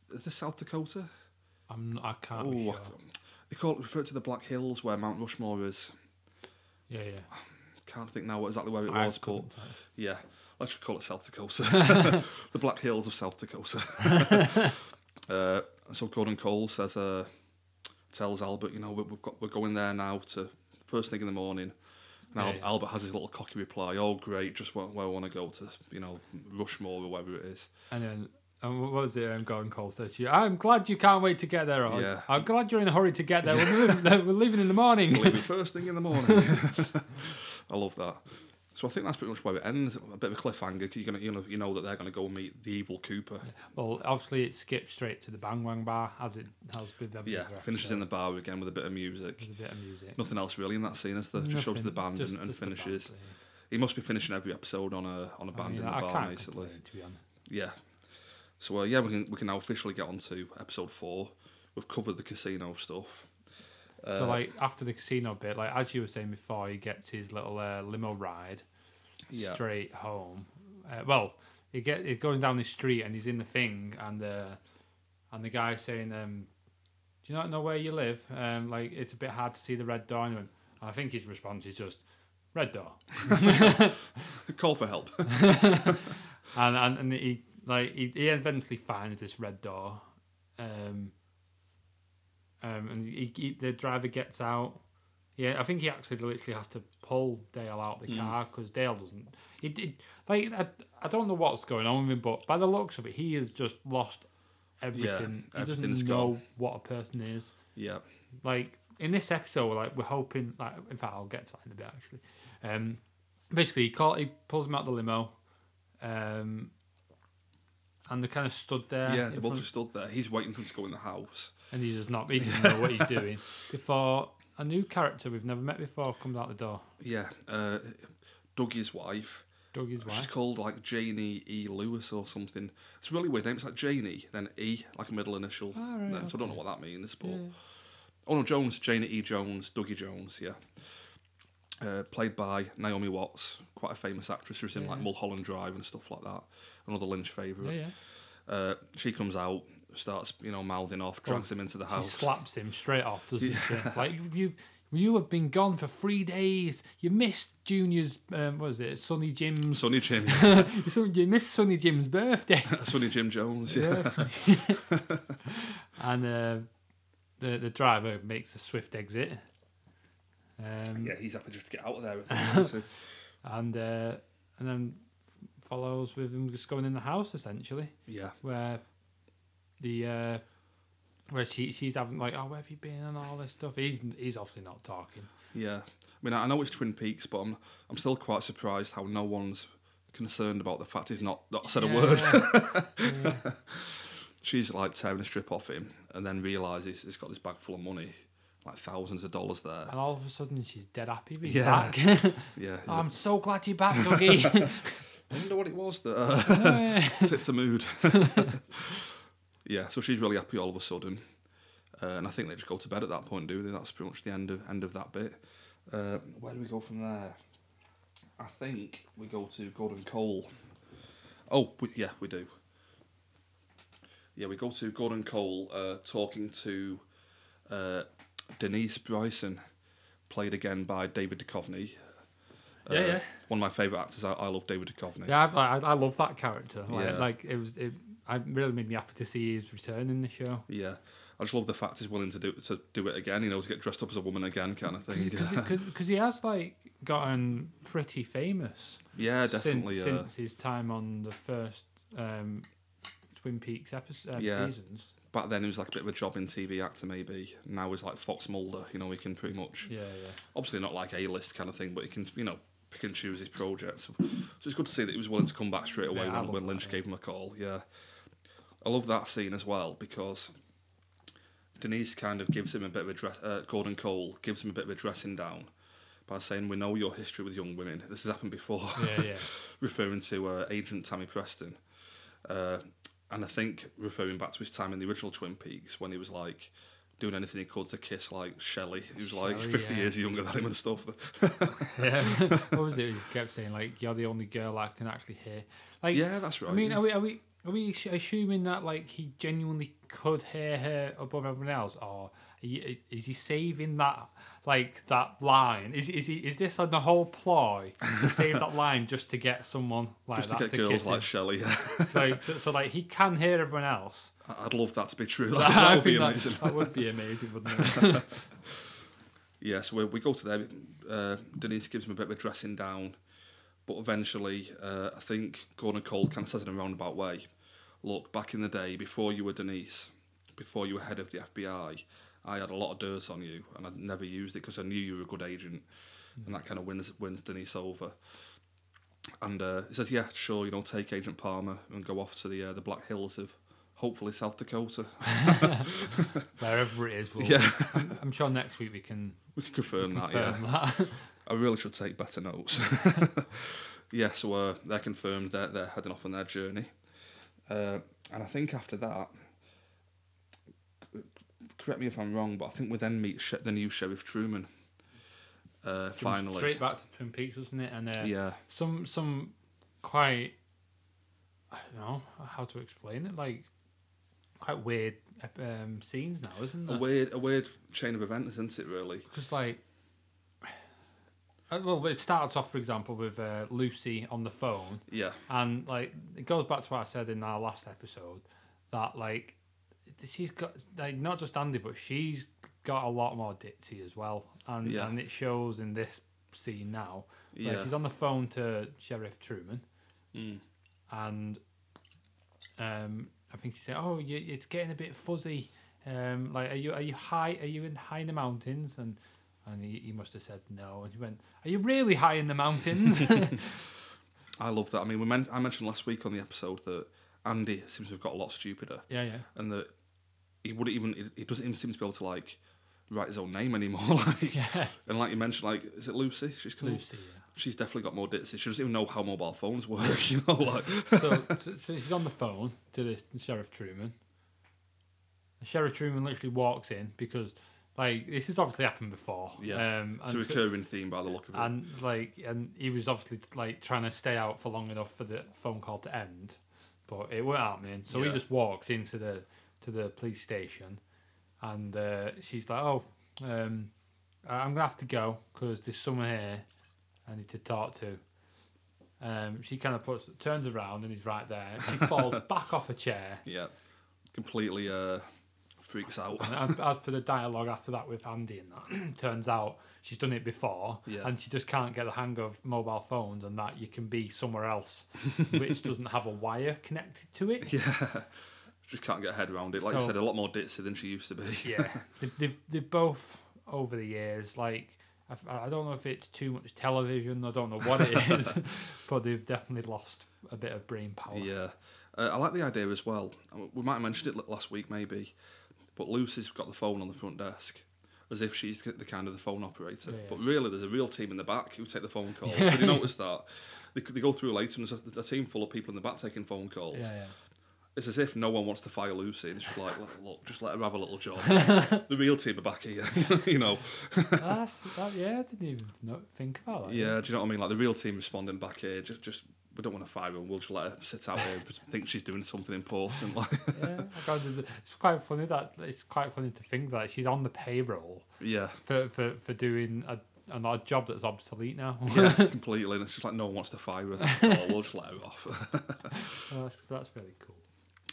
the South Dakota. I'm I can't Oh, sure. they call it refer to the Black Hills where Mount Rushmore is. Yeah, yeah. Can't think now exactly where it I was, but yeah, let's just call it South Dakota, [laughs] the Black Hills of South Dakota. [laughs] [laughs] uh, so Gordon Cole says, uh, tells Albert, you know, we- we've got we're going there now to first thing in the morning. And Yeah. Albert has his little cocky reply, "Oh, great, just where, where I want to go to, you know, Rushmore or wherever it is." And then and what was it? Um, Gordon Cole said to you, "I'm glad you can't wait to get there." Or, Yeah. I'm glad you're in a hurry to get there. We're, leaving, [laughs] we're leaving in the morning. Believe me, first thing in the morning. [laughs] [laughs] I love that. So I think that's pretty much where it ends. A bit of a cliffhanger. You're gonna, you know, you know that they're gonna go meet the evil Cooper. well, obviously it skips straight to the Bang Wang Bar as it has with every Yeah, finishes episode. in the bar again with a bit of music. With a bit of music. Nothing else really in that scene, is there? Just shows the band just- and, and just the band finishes. He must be finishing every episode on a on a I band mean, in the I bar, basically. complain, to be honest. Yeah. So uh, yeah, we can we can now officially get on to episode four. We've covered the casino stuff. Uh, so like after the casino bit, like as you were saying before, he gets his little uh, limo ride yeah, straight home. Uh, well, he get he's going down the street and he's in the thing, and uh, and the guy's saying, um, "Do you not know where you live? Um, like it's a bit hard to see the red door." And went- I think his response is just red door, [laughs] call for help. [laughs] and and, and he like he, he eventually finds this red door, um, um, and he, he, the driver gets out. Yeah, I think he actually literally has to pull Dale out the Mm. car because Dale doesn't. He did like I, I don't know what's going on with him, but by the looks of it, he has just lost everything. he doesn't know gone. what a person is. yeah, Like in this episode, like we're hoping. Like in fact, I'll get to that in a bit actually. Um, basically, he call, he pulls him out the limo, um, and they kind of stood there. yeah. They both just stood there. He's waiting for him to go in the house. and he does not. He doesn't [laughs] know what he's doing before a new character we've never met before comes out the door. Yeah, uh, Dougie's wife. Dougie's wife. She's called like Janie E. Lewis or something. It's a really weird name. It's like Janie, then E, like a middle initial. Ah, right, then, So I don't know what that means. But Yeah. oh no, Jones, Janie E. Jones, Dougie Jones. Yeah, uh, played by Naomi Watts, quite a famous actress who's in like Mulholland Drive and stuff like that. Another Lynch favourite. yeah. Uh, she comes out, starts you know mouthing off, drags him into the She house. slaps him straight off, doesn't she? [laughs] Like you, you have been gone for three days. You missed Junior's. Um, what was it? Sonny Jim's. Sonny Jim, [laughs] you missed Sonny Jim's birthday. [laughs] Sonny Jim Jones. Yeah. and uh, the the driver makes a swift exit. Um, yeah, he's happy just to get out of there. Think, [laughs] and uh, and then follows with him just going in the house essentially, yeah. where the uh, where she she's having like, oh, where have you been and all this stuff. He's he's obviously not talking. Yeah, I mean, I know it's Twin Peaks, but I'm I'm still quite surprised how no one's concerned about the fact he's not not said a word. Yeah. [laughs] She's like tearing a strip off him, and then realizes he's got this bag full of money, like thousands of dollars there. and all of a sudden she's dead happy with Yeah. back. [laughs] Yeah, [laughs] oh, I'm so glad you're back, Dougie. [laughs] I wonder what it was that uh, tipped a mood. yeah, so she's really happy all of a sudden, uh, and I think they just go to bed at that point, do they? That's pretty much the end of end of that bit. Uh, where do we go from there? I think we go to Gordon Cole. Oh, we, yeah, we do. Yeah, we go to Gordon Cole uh, talking to uh, Denise Bryson, played again by David Duchovny. Uh, Yeah, yeah. One of my favourite actors. I, I love David Duchovny. yeah, I, I, I love that character. Like, Yeah. like it was, it, I really made me happy to see his return in the show. Yeah, I just love the fact he's willing to do to do it again. You know, to get dressed up as a woman again, kind of thing. [laughs] because he has like gotten pretty famous. Yeah, definitely. Since, uh, since his time on the first um, Twin Peaks episode, Yeah. seasons. Back then, he was like a bit of a jobbing TV actor, maybe. Now he's like Fox Mulder. You know, he can pretty much Yeah, yeah. obviously not like a list kind of thing, but he can you know pick and choose his projects. So, so it's good to see that he was willing to come back straight away Yeah, when, when that, Lynch yeah. gave him a call. Yeah, I love that scene as well because Denise kind of gives him a bit of a dress. Uh, Gordon Cole gives him a bit of a dressing down by saying, "We know your history with young women. This has happened before." Yeah, yeah. [laughs] referring to uh, Agent Tammy Preston. Uh, and I think referring back to his time in the original Twin Peaks when he was like doing anything he could to kiss like Shelley, who was like Shelley, 50 yeah. years younger than him and stuff. [laughs] yeah. [laughs] what was it? He kept saying like, "You're the only girl I can actually hear." Like, yeah, that's right. I mean, yeah. are we are we are we assuming that like he genuinely could hear her above everyone else, or is he saving that like that line? Is is he is this on the whole ploy to save that line just to get someone like just to that get to girls kiss him? like Shelley. Yeah. [laughs] like so, so, like he can hear everyone else. I'd love that to be true. That, [laughs] [laughs] that would be think that- amazing. That, would be amazing, wouldn't it? Yeah, so we, we go to there. Uh, Denise gives him a bit of a dressing down, but eventually, uh, I think Gordon Cole kind of says it in a roundabout way, "Look, back in the day, before you were Denise, before you were head of the FBI, I had a lot of dirt on you, and I never used it because I knew you were a good agent, and that kind of wins wins Denise over." And uh, he says, "Yeah, sure, you know, take Agent Palmer and go off to the uh, the Black Hills of." Hopefully South Dakota. [laughs] Wherever it is, we'll, Yeah. I'm, sure next week we can We can confirm that, yeah. confirm that. [laughs] I really should take better notes. [laughs] yeah, so uh, they're confirmed they're, they're heading off on their journey. Uh, and I think after that, correct me if I'm wrong, but I think we then meet Sh- the new Sheriff Truman. Uh, finally. straight back to Twin Peaks, wasn't it? And uh, Yeah, some some quite I don't know how to explain it. Like quite weird um, scenes now, isn't it? a weird, a weird chain of events, isn't it? Really? Because like, uh, well, it starts off, for example, with uh, Lucy on the phone, Yeah, and like it goes back to what I said in our last episode that like she's got like not just Andy, but she's got a lot more ditzy as well, and Yeah. and it shows in this scene now. yeah, she's on the phone to Sheriff Truman, mm. and um, I think she said, "Oh, you, it's getting a bit fuzzy. Um, like, are you are you high? Are you in high in the mountains?" And and he, he must have said no. And he went, "Are you really high in the mountains?" [laughs] [laughs] I love that. I mean, we men- I mentioned last week on the episode that Andy seems to have got a lot stupider. yeah, yeah. and that he wouldn't even he- doesn't even seem to be able to like write his own name anymore. [laughs] like, Yeah. and like you mentioned, like is it Lucy? She's called. Lucy. Yeah. She's definitely got more ditzy. She doesn't even know how mobile phones work. [laughs] You know, like So, so, she's on the phone to this Sheriff Truman. And Sheriff Truman literally walks in because, like, this has obviously happened before. Yeah. Um, it's a and so- recurring theme by the look of it. and like and he was obviously like trying to stay out for long enough for the phone call to end but it weren't happening so he just walks into the to the police station and uh, she's like oh um, i'm gonna have to go because there's someone here i need to talk to um, she kind of puts turns around and he's right there she [laughs] falls back off a chair yeah, completely uh, freaks out. As, as for the dialogue after that with Andy and that, [clears throat] turns out she's done it before, Yeah. and she just can't get the hang of mobile phones and that you can be somewhere else, [laughs] which doesn't have a wire connected to it. yeah, just can't get her head around it. Like you said, a lot more ditzy than she used to be. Yeah, [laughs] they, they've, they've both over the years like. I, don't know if it's too much television. I don't know what it [laughs] is, but they've definitely lost a bit of brain power. Yeah, uh, I like the idea as well. We might have mentioned it last week, maybe, but Lucy's got the phone on the front desk, as if she's the kind of the phone operator. Yeah, yeah. But really, there's a real team in the back who take the phone calls. [laughs] Have you noticed that? They, they go through later, and there's a, a team full of people in the back taking phone calls. yeah. It's as if no one wants to fire Lucy. It's just like, look, just let her have a little job. [laughs] the real team are back here, [laughs] you know. That's that. Yeah, I didn't even know, think about that. Yeah, do you know what I mean? Like the real team responding back here, just, just we don't want to fire her. We'll just let her sit out here, and think she's doing something important. [laughs] Like, yeah, I can't do the- it's quite funny that it's quite funny to think that she's on the payroll yeah, for for, for doing a, an odd job that's obsolete now. yeah, completely. And it's just like no one wants to fire her. Oh, we'll just let her off. That's that's really cool.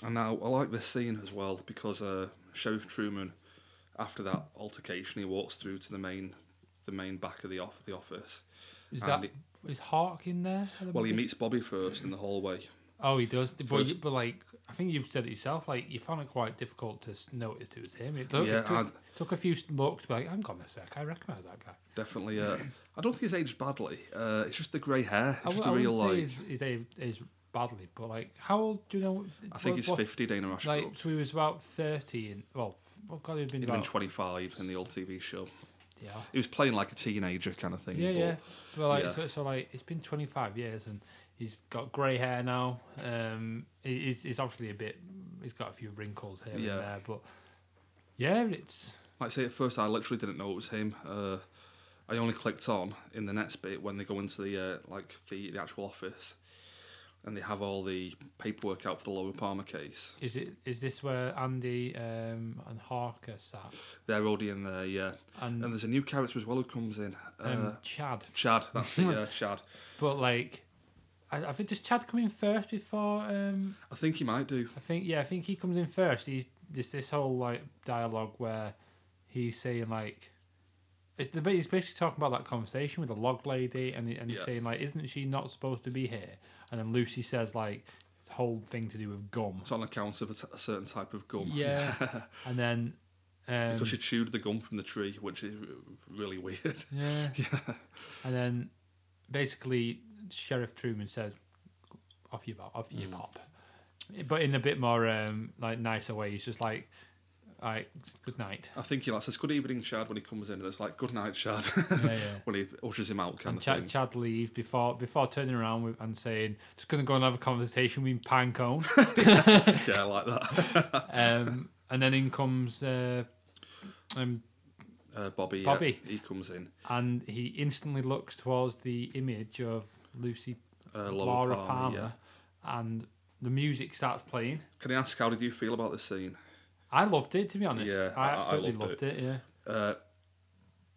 And now I like this scene as well because uh, Sheriff Truman, after that altercation, he walks through to the main, the main back of the off the office, Is that it- is Hawk in there? Well, he meets Bobby first in the hallway. Oh, he does. But, you, but like, I think you've said it yourself. Like, you found it quite difficult to notice it was him. It took, Yeah, it took, took a few looks be like, hang on a sec, I recognise that guy. Definitely. Uh, I don't think he's aged badly. Uh, it's just the grey hair. It's I, just I real like. he's, aged- aged badly, but like, how old do you know? I think he's what- 50, Dana Like, Ashbrook. so he was about thirty, and well, what God, he'd been He'd been 25 in the old TV show. yeah. He was playing like a teenager kind of thing. Yeah, but yeah. Well, like, yeah. So, so like, it's been 25 years, and he's got grey hair now. Um, he- he's, he's obviously a bit. He's got a few wrinkles here Yeah. and there, but yeah, it's Like I say, at first I literally didn't know it was him. Uh, I only clicked on in the next bit when they go into the uh, like the, the actual office, and they have all the paperwork out for the Laura Palmer case. is it is this where Andy um, and Harker sat They're already in there, yeah. and, And there's a new character as well who comes in. Uh, um, Chad? Chad, that's it, yeah, [laughs] Chad. But like, I, I think does Chad come in first before? Um, I think he might do. I think yeah, I think he comes in first. He's this this whole like dialogue where he's saying like. It, the he's basically talking about that conversation with the log lady, and, he, and he's Yeah. saying like, "Isn't she not supposed to be here?" And then Lucy says like, whole thing to do with gum." It's on account of a, t- a certain type of gum. Yeah, [laughs] and then um, because she chewed the gum from the tree, which is really weird. yeah, [laughs] and then basically Sheriff Truman says, "Off you pop, off you Mm. pop," but in a bit more um, like nicer way. He's just like, "All right, good night." I think he like says good evening, Chad, when he comes in, and it's like good night, Chad, Yeah, yeah. [laughs] when he ushers him out, kind And of Chad, thing. Chad leaves before before turning around with, and saying, "Just gonna go and have a conversation with Pinecone." [laughs] yeah, I like that. [laughs] um, and then in comes uh, um, Uh, Bobby, Bobby. Yeah, he comes in. and he instantly looks towards the image of Lucy Uh, Laura, Laura, Palmer, Palmer, and the music starts playing. Can I ask how did you feel about this scene? I loved it, to be honest. Yeah, I I- I absolutely loved loved it. Yeah, Uh,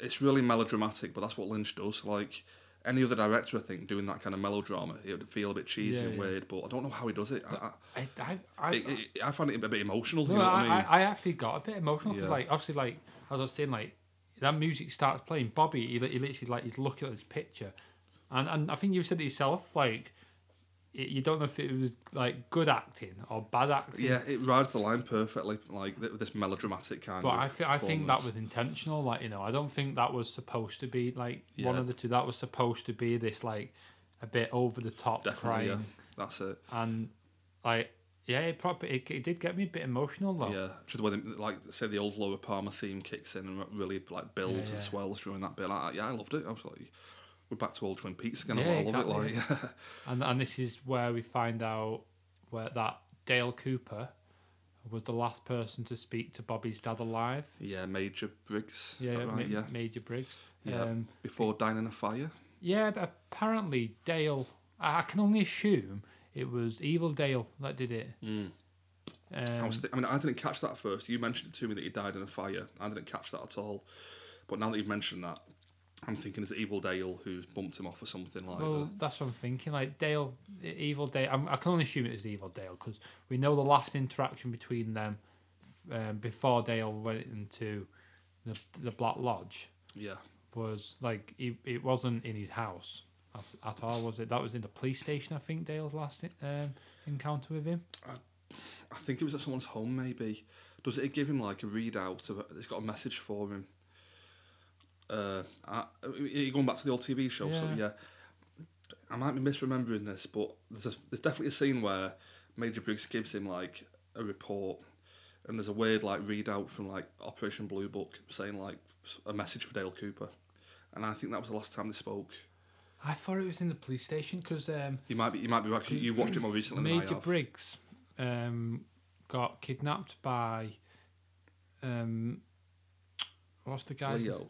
it's really melodramatic, but that's what Lynch does. Like any other director, I think, doing that kind of melodrama, it would feel a bit cheesy Yeah, and yeah. weird. But I don't know how he does it. I, I, I, I, I, it, it, I find it a bit emotional. no, you know what I, I mean? I, I actually got a bit emotional Yeah. like, obviously, like as I was saying, like that music starts playing. Bobby, he, he literally like he's looking at his picture, and and I think you said it yourself, like. It, you don't know if it was like good acting or bad acting. yeah, it rides the line perfectly, like th- this melodramatic kind But of. I, th- I think that was intentional. Like you know, I don't think that was supposed to be like one of the two. That was supposed to be this like a bit over the top definitely. crying, Yeah, that's it. and like yeah, it probably it, it did get me a bit emotional though. Yeah, just the way, they, like say the old Laura Palmer theme kicks in and really like builds yeah. and swells during that bit. Like, yeah, I loved it. I was like, we're back to old Twin Peaks again. Yeah, I love exactly. it. Like, [laughs] And and this is where we find out where that Dale Cooper was the last person to speak to Bobby's dad alive. yeah, Major Briggs. Yeah, right? Ma- yeah, Major Briggs. yeah. Um, Before dying in a fire. yeah, but apparently Dale. I I can only assume it was Evil Dale that did it. Mm. I Um, was. Th- I mean, I didn't catch that first. You mentioned it to me that he died in a fire. I didn't catch that at all. But now that you've mentioned that, I'm thinking it's Evil Dale who's bumped him off or something like Well, that. that's what I'm thinking. Like Dale, Evil Dale. I'm, I can only assume it was Evil Dale because we know the last interaction between them um, before Dale went into the the Black Lodge Yeah. was like it, it wasn't in his house at, at all, was it? That was in the police station. I think Dale's last um, encounter with him. I think it was at someone's home, maybe. Does it give him like a readout of? It's got a message for him. Uh, I, you're going back to the old TV show, so Yeah. yeah. I might be misremembering this, but there's a, there's definitely a scene where Major Briggs gives him like a report, and there's a weird like readout from like Operation Blue Book saying like a message for Dale Cooper, and I think that was the last time they spoke. I thought it was in the police station because um, You might be you might be right. 'cause you watched it more recently than I Major. Briggs um, got kidnapped by um, what's the guy? Leo,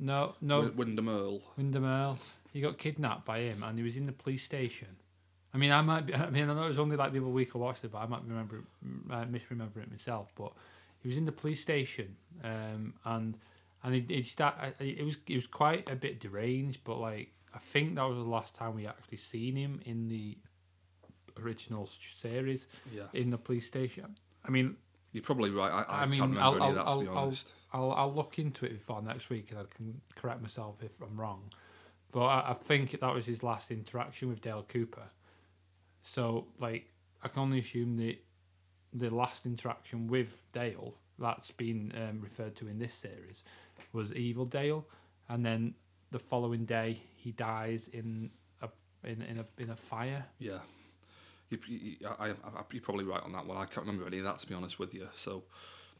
No, no, Wy- Windom Earle. Windom Earle. He got kidnapped by him, and he was in the police station. I mean, I might be. I mean, I know it was only like the other week I watched it, but I might remember, uh, misremember it myself. But he was in the police station, um, and and he he start. It was it was quite a bit deranged, but like I think that was the last time we actually seen him in the original series Yeah, in the police station. I mean, you're probably right. I, I, I mean, can't remember I'll- any of that I'll- to be honest. I'll I'll I'll look into it before next week, and I can correct myself if I'm wrong. but I, I think that was his last interaction with Dale Cooper. So like I can only assume that the last interaction with Dale that's been um, referred to in this series was Evil Dale, and then the following day he dies in a in in a in a fire. Yeah. You, you, I, I, you're probably right on that one. I can't remember any of that, to be honest with you. So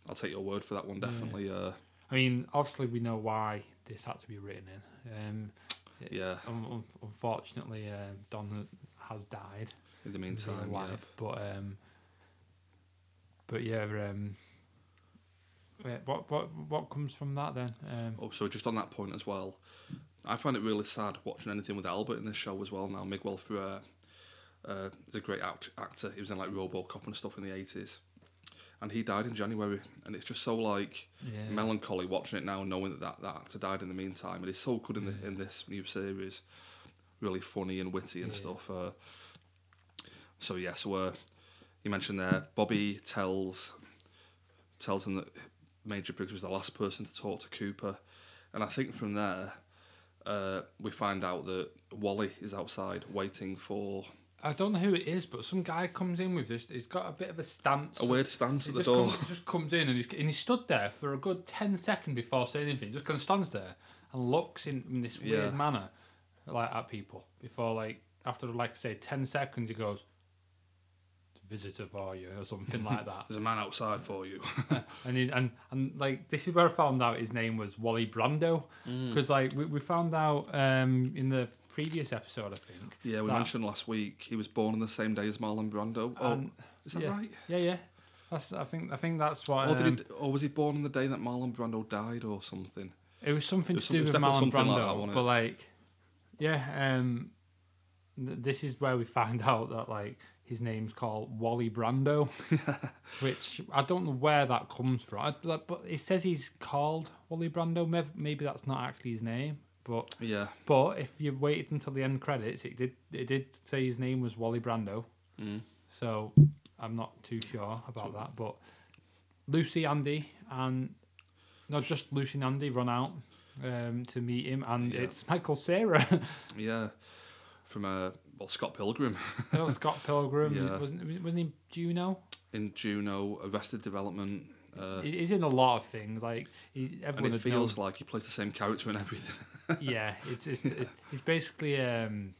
I'll take your word for that one, definitely. Uh, I mean, obviously we know why this had to be written in. Um, yeah. un- un- unfortunately, uh, Don has died In the meantime, yeah. but um, but yeah, um, what what what comes from that then? Um, Oh, so just on that point as well, I find it really sad watching anything with Albert in this show as well now. Miguel Ferrer uh, is a great act- actor. He was in like RoboCop and stuff in the 80s. And he died in January. And it's just so like yeah, melancholy watching it now, knowing that, that that actor died in the meantime. And he's so good in, the, in this new series. Really funny and witty and Yeah. stuff. Uh, so, yeah, so uh, you mentioned there, Bobby tells tells him that Major Briggs was the last person to talk to Cooper. And I think from there, uh, we find out that Wally is outside waiting for I don't know who it is, but some guy comes in with this. He's got a bit of a stance. a weird stance He at the just, door. comes, just comes in and he's and he stood there for a good ten seconds before saying anything. Just kind of stands there and looks in, in this weird Yeah. manner, like at people. Before like after like I say ten seconds, he goes, "Visitor for you" or something like that. [laughs] There's a man outside for you. [laughs] and he, and and like this is where I found out his name was Wally Brando Mm. because like we, we found out um in the previous episode I think. yeah, we that- mentioned last week he was born on the same day as Marlon Brando. Oh, is that yeah. right? Yeah, yeah. That's I think I think that's what. Or, did um, he, or was he born on the day that Marlon Brando died or something? It was something It was to do some- with it was Marlon something like Brando, that, but like, yeah, um, th- this is where we find [laughs] out that like his name's called Wally Brando, [laughs] which I don't know where that comes from. I, but it says he's called Wally Brando. Maybe, that's not actually his name, but Yeah. but if you waited until the end credits, it did it did say his name was Wally Brando. Mm. So I'm not too sure about that, but Lucy, Andy, and not just Lucy and Andy run out um, to meet him, and Yeah. it's Michael Cera, [laughs] Yeah. From uh, well Scott Pilgrim Bill [laughs] Scott Pilgrim. Yeah. Wasn't wasn't he Juno? in Juno, Arrested Development. Uh, He's in a lot of things. Like he, and everyone it feels know. like he plays the same character and everything. [laughs] yeah, it's it's, it's it's basically um,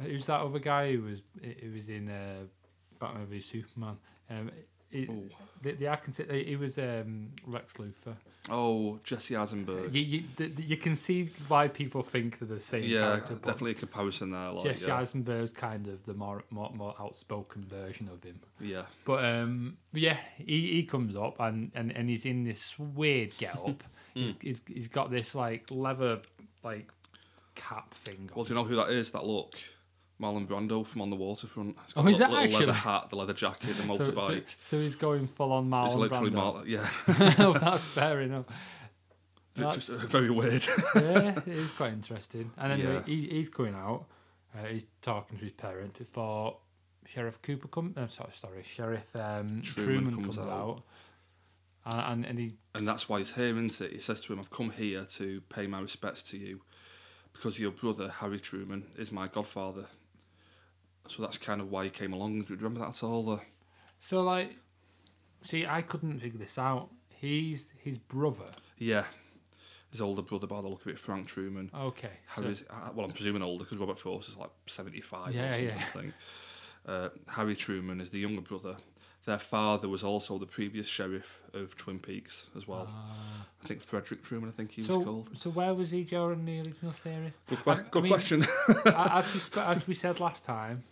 who's that other guy who was who was in uh, Batman v Superman? Um, it, Oh. the, the I can say he was um, Lex Luthor. Oh, Jesse Eisenberg. You, you, you can see why people think they're the same yeah, character. definitely a comparison there. Like, Jesse yeah. Eisenberg's kind of the more, more more outspoken version of him. yeah. But um, yeah, he, he comes up and, and, and he's in this weird get up. [laughs] he's, he's, he's got this like leather like cap thing. Well, do you know who that is? That look, Marlon Brando from On the Waterfront. He's Oh, got is that little leather actually? hat, the leather jacket, the so, so, motorbike. so he's going full on Marlon it's literally Brando. Marlon. Yeah, [laughs] oh, that's fair enough. [laughs] it's That's- just uh, very weird. yeah, [laughs] it is quite interesting. And then Yeah. he, he's going out. Uh, he's talking to his parents before Sheriff Cooper comes. Uh, sorry, sorry, Sheriff um, Truman Truman, comes comes, out. out. And, and and he and that's why he's here, isn't it? He says to him, "I've come here to pay my respects to you, because your brother Harry Truman is my godfather." So that's kind of why he came along. Do you remember that at all? Uh, so like, see, I couldn't figure this out. He's his brother. yeah, his older brother, by the look of it, Frank Truman. Okay. Harry's, uh, well, I'm presuming older because Robert Forster is like 75 Yeah, or something. yeah. I think. Uh, Harry Truman is the younger brother. Their father was also the previous sheriff of Twin Peaks as well. Ah. I think Frederick Truman, I think he so, was called. so where was he during the original series? Good, que- I- I mean- question. As we as we said last time,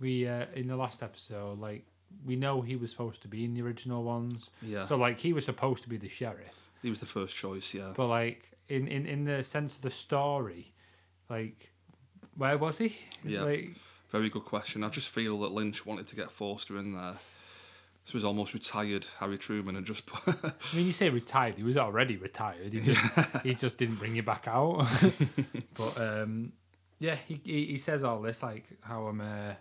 we uh, in the last episode, like we know he was supposed to be in the original ones. yeah, So like he was supposed to be the sheriff, he was the first choice, yeah. but like in in in the sense of the story, like where was he? Yeah. Like Very good question. I just feel that Lynch wanted to get Forster in there. This was almost retired Harry Truman and just I mean, you say retired. He was already retired. He just [laughs] he just didn't bring you back out. [laughs] but um, yeah, he, he he says all this like how I'm uh,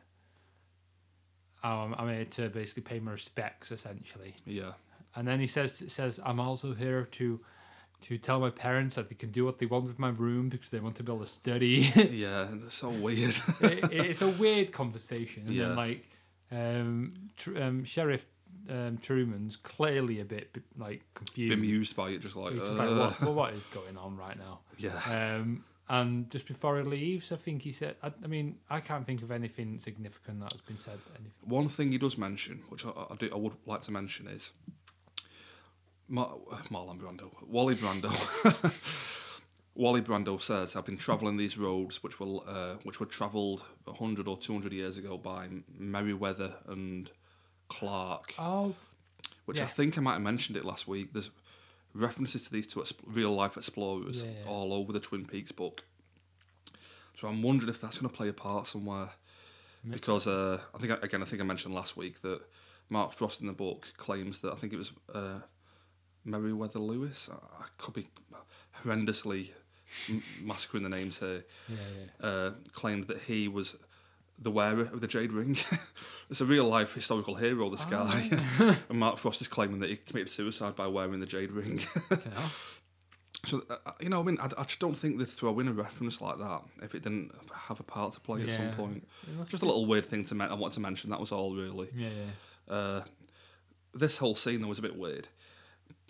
I'm, here to basically pay my respects essentially. yeah, And then he says says I'm also here to to tell my parents that they can do what they want with my room because they want to be able to study. [laughs] Yeah, and it's so weird. it, it's a weird conversation, and Yeah. then like um, tr- um, Sheriff um, Truman's clearly a bit like confused. Bemused by it, just like, just like, what, well, what is going on right now? yeah. Um, and just before he leaves, I think he said, I, I mean, I can't think of anything significant that has been said. Anything. One thing he does mention, which I, I, do, I would like to mention, is Mar- Marlon Brando, Wally Brando. [laughs] Wally Brando says, "I've been travelling these roads, which were uh, which were travelled hundred or two hundred years ago by Meriwether and Clark, Oh, which I think I might have mentioned it last week. There's references to these two exp- real life explorers Yeah, yeah. all over the Twin Peaks book. So I'm wondering if that's going to play a part somewhere, because uh, I think again I think I mentioned last week that Mark Frost in the book claims that I think it was uh, Meriwether Lewis. I, I could be horrendously m- massacring the names here. yeah, yeah. Uh, claimed that he was the wearer of the jade ring. [laughs] it's a real life historical hero, this guy. [laughs] and Mark Frost is claiming that he committed suicide by wearing the jade ring. [laughs] So, uh, you know, I mean, I, I just don't think they'd throw in a reference like that if it didn't have a part to play at some point. Just a little weird thing to men- I wanted to mention. That was all, really. Yeah, yeah. Uh, this whole scene, though, was a bit weird.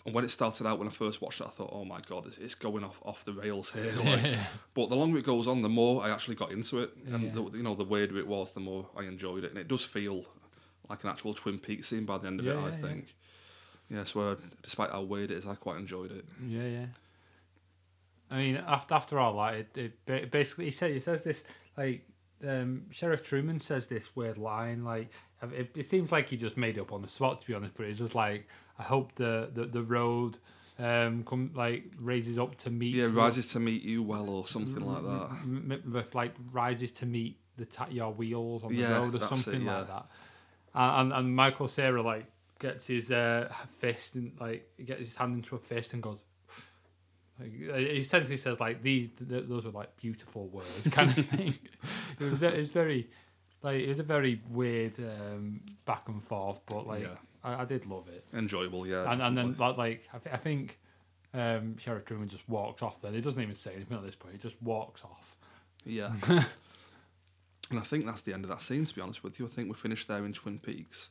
And when it started out, when I first watched it, I thought, "Oh my god, it's, it's going off off the rails here." [laughs] Like, Yeah. But the longer it goes on, the more I actually got into it, and Yeah. the, you know, the weirder it was, the more I enjoyed it, and it does feel like an actual Twin Peaks scene by the end of it. Yeah, I yeah, yeah. think. Yeah, so uh, despite how weird it is, I quite enjoyed it. Yeah, yeah. I mean, after after all that, it, it basically he said he says this like um, Sheriff Truman says this weird line like it, it seems like he just made it up on the spot to be honest, but it's just like I hope the the, the road um come like raises up to meet Yeah, you- rises to meet you well, or something like that. like rises to meet the ta- your wheels on the Yeah, road or that's it, something yeah. like that. And, and and Michael Cera like gets his uh, fist and like gets his hand into a fist and goes. Like, he essentially says like these th- those are like beautiful words [laughs] kind of thing. it was very, it was very like it was a very weird um, back and forth, but like Yeah. I, I did love it. Enjoyable, yeah. And and then like, I, th- I think um, Sheriff Truman just walks off. Then he doesn't even say anything at this point. He just walks off. Yeah. [laughs] and I think that's the end of that scene, to be honest with you. I think we're finished there in Twin Peaks.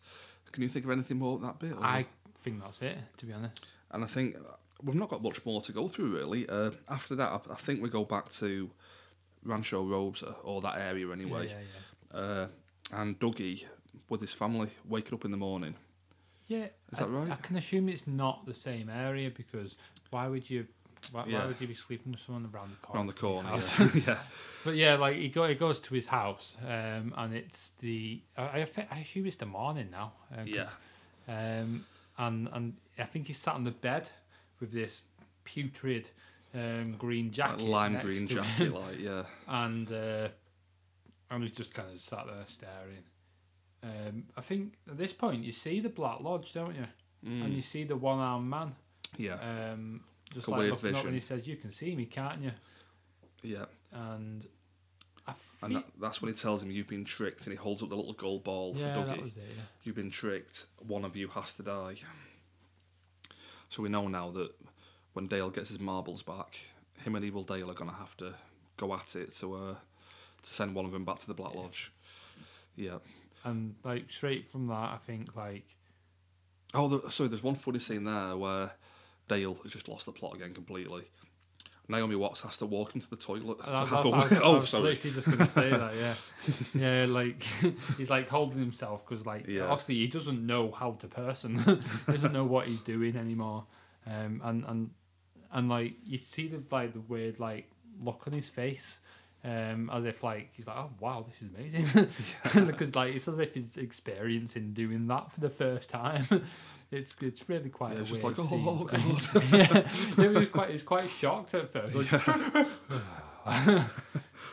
Can you think of anything more that bit? or- I think that's it. To be honest. And I think uh, we've not got much more to go through, really. Uh, after that, I, I think we go back to Rancho Rosa, or that area anyway. Yeah, yeah, Uh, and Dougie with his family waking up in the morning. Yeah. Is that I, right? I can assume it's not the same area because why would you? Why, Yeah. why would you be sleeping with someone around the corner? Around the corner, yeah. [laughs] yeah. But yeah, like he, go, he goes to his house, um, and it's the I, I, I assume it's the morning now. uh, Yeah. Um, and and I think he's sat on the bed with this putrid um, green That jacket, lime green jacket, like, yeah. [laughs] and uh, and he's just kind of sat there staring. Um, I think at this point you see the Black Lodge, don't you? And Mm. you see the one-armed man. Yeah. Um, just Like like looking up, vision. and he says, "You can see me, can't you?" Yeah. And I And that, that's when he tells him, You've been tricked. And he holds up the little gold ball yeah, for that Dougie. was it. Yeah. You've been tricked. One of you has to die. So we know now that when Dale gets his marbles back, him and Evil Dale are going to have to go at it to, uh, to send one of them back to the Black Lodge. Yeah. And like straight from that, I think like Oh, the, sorry, there's one funny scene there where Dale has just lost the plot again completely. Naomi Watts has to walk into the toilet to have a was- Oh, was sorry. literally just going to say that. Yeah, [laughs] yeah. Like [laughs] he's like holding himself because like Yeah. obviously he doesn't know how to person. [laughs] he doesn't know what he's doing anymore. Um, and and and like you see the like the weird like look on his face. Um, as if like he's like, oh wow, this is amazing, [laughs] [laughs] because like it's as if he's experiencing doing that for the first time. [laughs] It's it's really quite Yeah, a weird like, oh, God. yeah, he was quite he's quite shocked at first. like,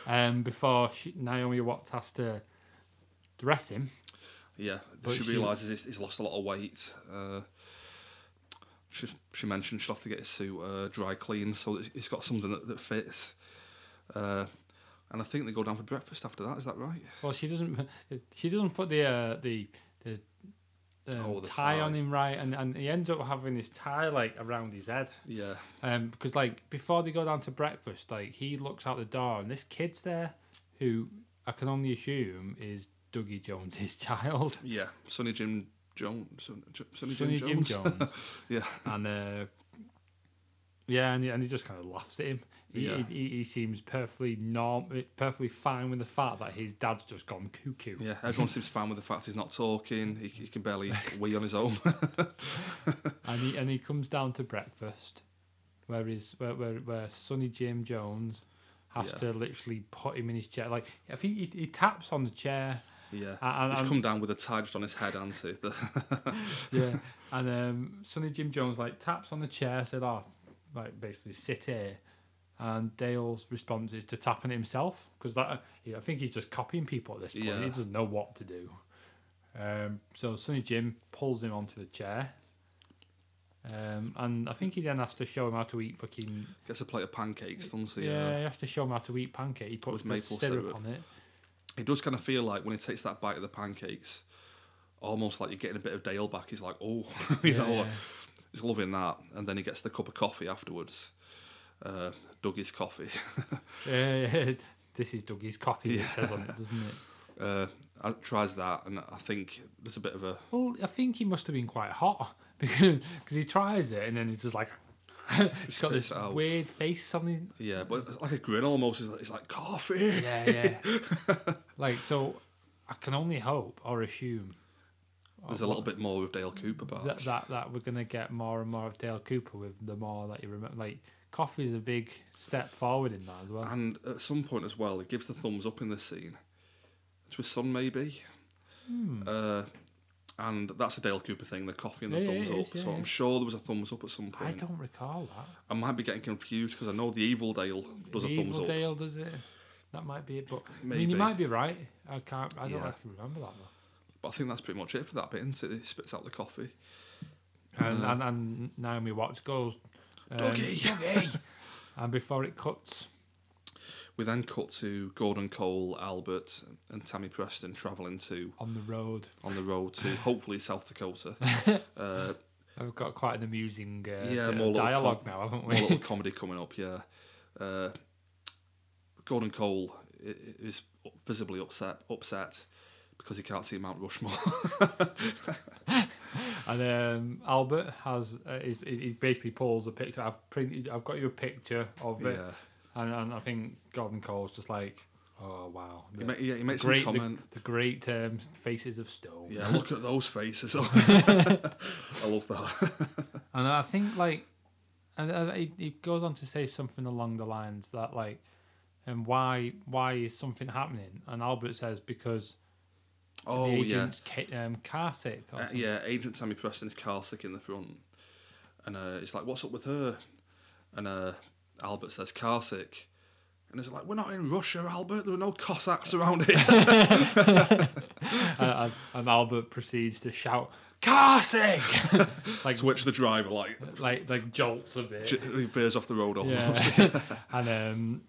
um, before she, Naomi Watts has to dress him. Yeah, But she she- realizes he's, he's lost a lot of weight. Uh, she she mentioned she'll have to get his suit uh, dry cleaned so that he's got something that, that fits. Uh, and I think they go down for breakfast after that. Is that right? Well, she doesn't. [laughs] She doesn't put the uh, the the um, Oh, the tie, on him right, and, and he ends up having this tie like around his head. Yeah, Um, because like before they go down to breakfast, like he looks out the door and this kid's there, who I can only assume is Dougie Jones's [laughs] child, yeah. Sonny Jim Jones. Sonny, Sonny Jim Jim Jones. [laughs] Jones, Yeah, and uh, yeah, and he, and he just kind of laughs at him. He, Yeah. he, he seems perfectly norm, perfectly fine with the fact that his dad's just gone cuckoo. yeah. Everyone seems fine with the fact he's not talking. He, he can barely [laughs] wee on his own. [laughs] and he and he comes down to breakfast, where his where where, where Sonny Jim Jones has Yeah. to literally put him in his chair. Like I think he, he taps on the chair. yeah, And- he's come down with a tie just on his head, hasn't he? [laughs] Yeah, and um, Sonny Jim Jones like taps on the chair, said, "Oh, like basically sit here." And Dale's response is to tap on it himself because that I think he's just copying people at this point. Yeah. He doesn't know what to do. Um, so Sonny Jim pulls him onto the chair, um, and I think he then has to show him how to eat fucking Gets a plate of pancakes, doesn't he? yeah. He has to show him how to eat pancake. He puts maple syrup, syrup. on it. It does kind of feel like when he takes that bite of the pancakes, almost like you're getting a bit of Dale back. He's like, oh, [laughs] you know, Yeah. he's loving that. And then he gets the cup of coffee afterwards. Uh, Dougie's coffee. [laughs] Uh, this is Dougie's coffee. Yeah. It says on it, doesn't it? [laughs] uh, I- tries that, and I think there's a bit of a Well, I think he must have been quite hot [laughs] because cause he tries it and then he's just like he's got this out. weird face him. yeah, but it's like a grin almost. It's like, it's like coffee. Yeah, yeah. like so, I can only hope or assume There's a little bit more of Dale Cooper back. that that, that we're gonna get more and more of Dale Cooper with the more that you remember. Like coffee is a big step forward in that as well. And at some point as well, he gives the thumbs up in this scene to his son, maybe. Hmm. Uh, and that's a Dale Cooper thing, the coffee and the Yeah, thumbs it up. yeah, so yeah. I'm sure there was a thumbs up at some point. I don't recall that. I might be getting confused because I know the evil Dale does a Evil thumbs up. Dale does it. That might be it, but I mean, Maybe. you might be right. I can't. I don't Yeah. actually remember that though. But I think that's pretty much it for that bit, isn't it? He spits out the coffee. And, and, and Naomi Watts goes, um, Dougie. Dougie. and before it cuts, We then cut to Gordon Cole, Albert, and Tammy Preston travelling to on the road, on the road to [laughs] hopefully South Dakota. [laughs] uh, I've got quite an amusing uh, Yeah, more of dialogue com- now, haven't more we? little [laughs] comedy coming up, yeah. Uh, Gordon Cole i- i- is visibly upset upset because he can't see Mount Rushmore. [laughs] and um, Albert has uh, he, he basically pulls a picture. I've printed. I've got you a picture of it, yeah. and, and I think Gordon Cole's just like, oh wow, He, the yeah, he makes great, some the, comment. the great um, faces of stone. Yeah, look at those faces. [laughs] [laughs] I love that. And I think like, and uh, he, he goes on to say something along the lines that like, and why why is something happening? And Albert says because Oh yeah, agent's um, uh, yeah. Agent Tammy Preston is sick in the front, and uh, he's like, "What's up with her?" And uh, Albert says, "Car sick." And it's like, we're not in Russia, Albert. There are no Cossacks around here. [laughs] Uh, and, and Albert proceeds to shout, "Car sick!" [laughs] like to which the driver like like like jolts a bit. he veers off the road almost. Yeah. [laughs] and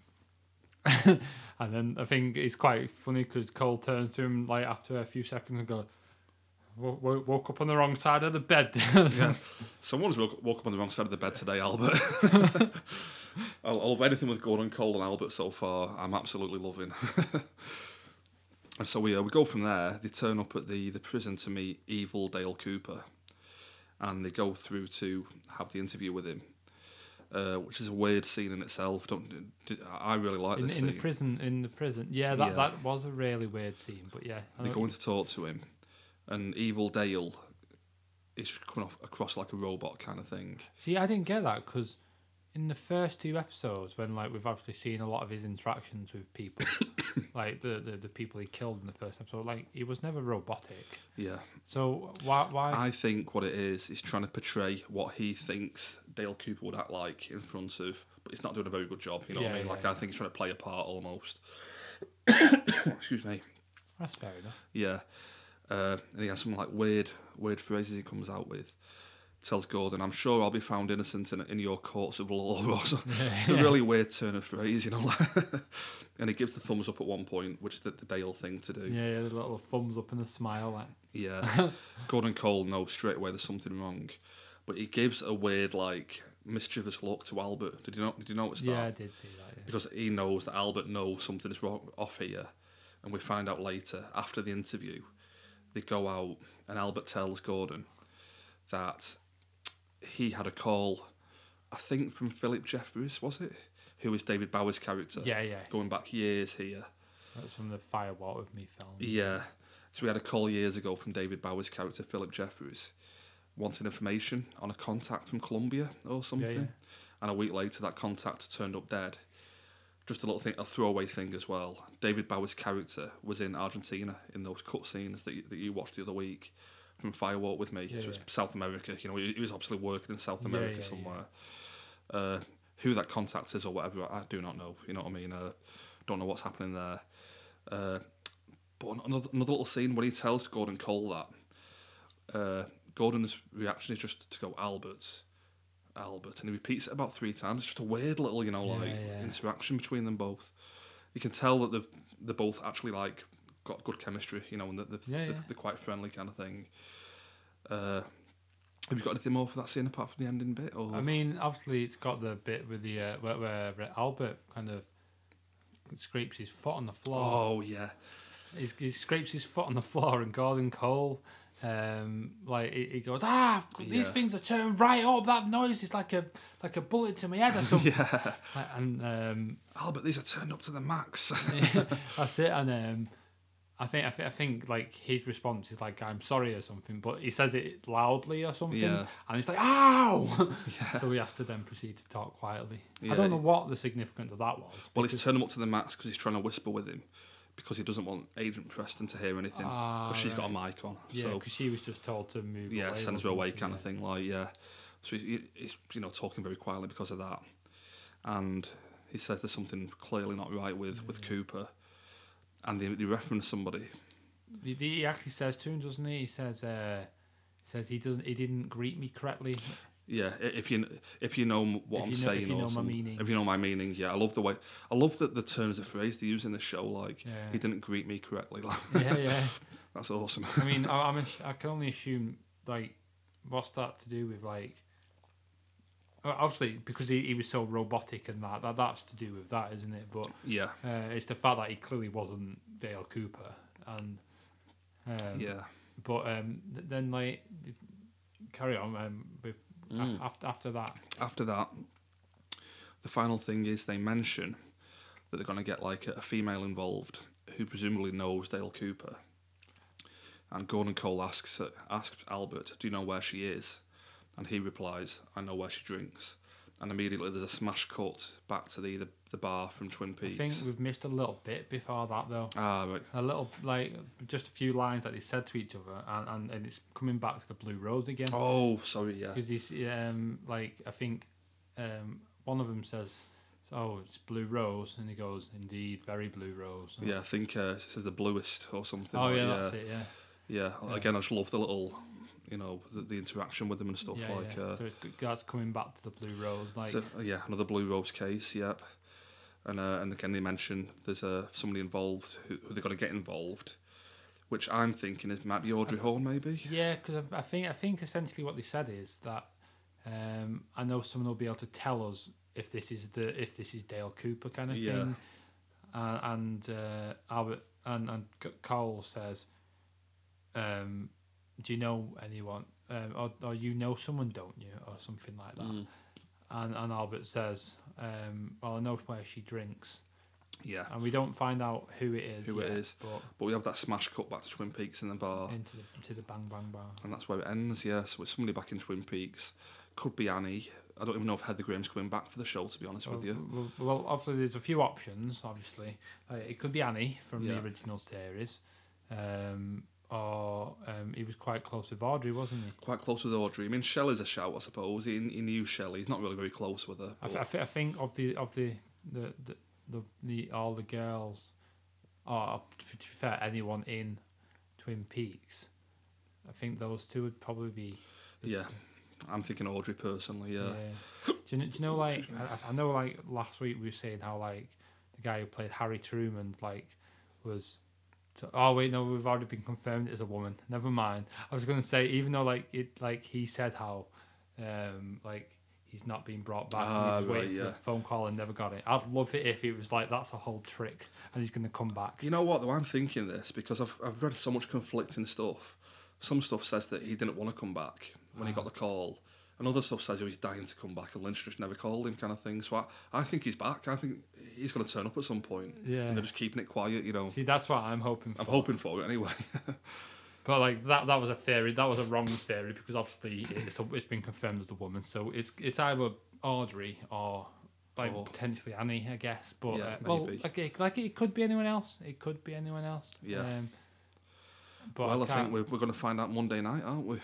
um, and then I think it's quite funny because Cole turns to him like after a few seconds and goes, "Wo- wo- "Woke up on the wrong side of the bed." [laughs] Yeah. Someone's woke, woke up on the wrong side of the bed today, Albert. [laughs] I love anything with Gordon Cole and Albert so far. I'm absolutely loving. [laughs] and so we uh, we go from there. They turn up at the, the prison to meet evil Dale Cooper, and they go through to have the interview with him, uh, which is a weird scene in itself. Don't I really like in, this in the scene? prison, in the prison, yeah, that Yeah. that was a really weird scene. But yeah, I They know- go in to talk to him, and evil Dale is coming off across like a robot kind of thing. see, I didn't get that because in the first two episodes, when like we've obviously seen a lot of his interactions with people, [coughs] like the, the the people he killed in the first episode, like he was never robotic. Yeah. So why why? I think what it is is trying to portray what he thinks Dale Cooper would act like in front of, but he's not doing a very good job. You know what I mean? yeah, Like yeah. I think he's trying to play a part almost. [coughs] Excuse me. That's fair enough. Yeah, uh, and he has some like weird, weird phrases he comes out with. tells Gordon, "I'm sure I'll be found innocent in, in your courts of law." [laughs] Or something. it's a really weird turn of phrase, you know. [laughs] and he gives the thumbs up at one point, which is the, the Dale thing to do. Yeah, yeah, the little thumbs up and a smile. Like, Yeah. [laughs] Gordon Cole knows straight away there's something wrong, but he gives a weird, like, mischievous look to Albert. Did you know? Did you notice that? yeah, I did see that. Yeah. Because he knows that Albert knows something is wrong off here, and we find out later after the interview. They go out, and Albert tells Gordon that he had a call, I think from Philip Jeffries, was it? Who was David Bowie's character? Yeah, yeah. Going back years here. That's from the Fire Walk with Me film. Yeah. So we had a call years ago from David Bowie's character, Philip Jeffries, wanting information on a contact from Colombia or something. yeah. And a week later, that contact turned up dead. Just a little thing, a throwaway thing as well. David Bowie's character was in Argentina in those cutscenes that you, that you watched the other week from Fire Walk with Me. Yeah, so it's yeah. South America. You know, he, he was obviously working in South America yeah, yeah. somewhere. Uh, who that contact is or whatever, I do not know. You know what I mean? Uh, don't know what's happening there. Uh, but another, another little scene when he tells Gordon Cole that, uh, Gordon's reaction is just to go Albert, Albert, and he repeats it about three times. It's just a weird little, you know, Yeah, like yeah. interaction between them both. You can tell that they've they're both actually like got good chemistry, you know, and that they're, Yeah, they're, they're quite friendly kind of thing. Uh, have you got anything more for that scene apart from the ending bit? Or I mean, obviously, it's got the bit with the uh, where, where Albert kind of scrapes his foot on the floor. oh yeah, He, he scrapes his foot on the floor, and Gordon Cole, um, like he, he goes, ah, these Yeah. things are turned right up. That noise is like a like a bullet to my head or [laughs] something. yeah. Like, and um, Albert, these are turned up to the max. [laughs] [laughs] that's it. And um, I think I think I think like his response is like I'm sorry or something, but he says it loudly or something, Yeah. and he's like ow. yeah. so we have to then proceed to talk quietly. Yeah. I don't know what the significance of that was. Well, he's turned him up to the max because he's trying to whisper with him because he doesn't want Agent Preston to hear anything because Ah, she's got a mic on. yeah, so because she was just told to move. yeah, away sends her away kind yeah. of thing. Like yeah, so he's, he's you know talking very quietly because of that, and he says there's something clearly not right with with Cooper, and they, they reference somebody. He, he actually says to him, doesn't he? He says, uh, says he doesn't, he didn't greet me correctly. Yeah, if you if you know what If I'm you know- if saying, you or know my meaning. if you know my meaning, yeah, I love the way I love the the turns of phrase they use in the show. Like Yeah. he didn't greet me correctly. Like [laughs] yeah, yeah. that's awesome. I mean, [laughs] I, I'm, I can only assume like, what's that to do with like? Obviously, because he, he was so robotic and that, that that's to do with that, isn't it? But yeah, uh, it's the fact that he clearly wasn't Dale Cooper, and um, yeah. But um, th- then like, carry on um, with Mm. after after that. After that, the final thing is they mention that they're going to get like a, a female involved who presumably knows Dale Cooper. And Gordon Cole asks asks Albert, "Do you know where she is?" And he replies, "I know where she drinks." And immediately there's a smash cut back to the the, the bar from Twin Peaks. I think we've missed a little bit before that though. ah, right. A little like just a few lines that they said to each other, and, and, and it's coming back to the Blue Rose again. Oh, sorry, yeah. because he's um like I think um one of them says, "Oh, it's blue rose," and he goes, "Indeed, very blue rose." Yeah, I think uh, it says the bluest or something. Oh like, yeah, that's it. Yeah. Yeah, Yeah. again, I just love the little, you know, the, the interaction with them and stuff yeah, like. yeah. Uh, so it's, that's coming back to the blue rose. Like, so, uh, yeah, another Blue Rose case. Yep. And uh, and again, they mention there's uh, somebody involved who, who they're going to get involved, which I'm thinking it might be Audrey Horne, maybe. yeah, because I, I think I think essentially what they said is that um I know someone will be able to tell us if this is the if this is Dale Cooper kind of Yeah. thing, uh, and uh, Albert and and C- Cole says, um, "Do you know anyone?" Um, or, or you know someone, don't you, or something like that. Mm. And and Albert says, um, "Well, I know where she drinks," Yeah. and we don't find out who it is. Who it yet, is. but But we have that smash cut back to Twin Peaks in the bar, into the to the bang bang bar. and that's where it ends. Yeah. So it's somebody back in Twin Peaks. Could be Annie. I don't even know if Heather Graham's coming back for the show. To be honest with you. Well, well, well, obviously, there's a few options. Obviously, uh, it could be Annie from Yeah. the original series, um, or um, he was quite close with Audrey, wasn't he? Quite close with Audrey. I mean, Shelley's a shout, I suppose. He, he knew Shelley. He's not really very close with her. I, th- I, th- I think of the of the the the, the, the all the girls, or to be fair, anyone in Twin Peaks, I think those two would probably be. Yeah. I'm thinking Audrey personally. Yeah. Yeah. Do you, know, do you know like [laughs] I, I know like last week we were saying how like the guy who played Harry Truman like was. Oh wait, no, we've already been confirmed as a woman. Never mind. I was going to say even though like it like he said how, um like he's not being brought back. Ah, and he was waiting right, for yeah. the phone call and never got it. I'd love it if it was like that's a whole trick and he's going to come back. You know what though? I'm thinking this because I've I've read so much conflicting stuff. Some stuff says that he didn't want to come back when he got the call. And other stuff says he was dying to come back and Lynch just never called him kind of thing. So I, I think he's back. I think he's going to turn up at some point. Yeah. And they're just keeping it quiet, you know. See, that's what I'm hoping for. I'm hoping for it anyway. [laughs] But like that, that was a theory. That was a wrong theory because obviously it's, it's been confirmed as a woman. So it's it's either Audrey or like Or- potentially Annie, I guess. But Yeah, uh, well, like it, like it could be anyone else. It could be anyone else. Yeah. Um, but well, I, can't- think we're, we're going to find out Monday night, aren't we?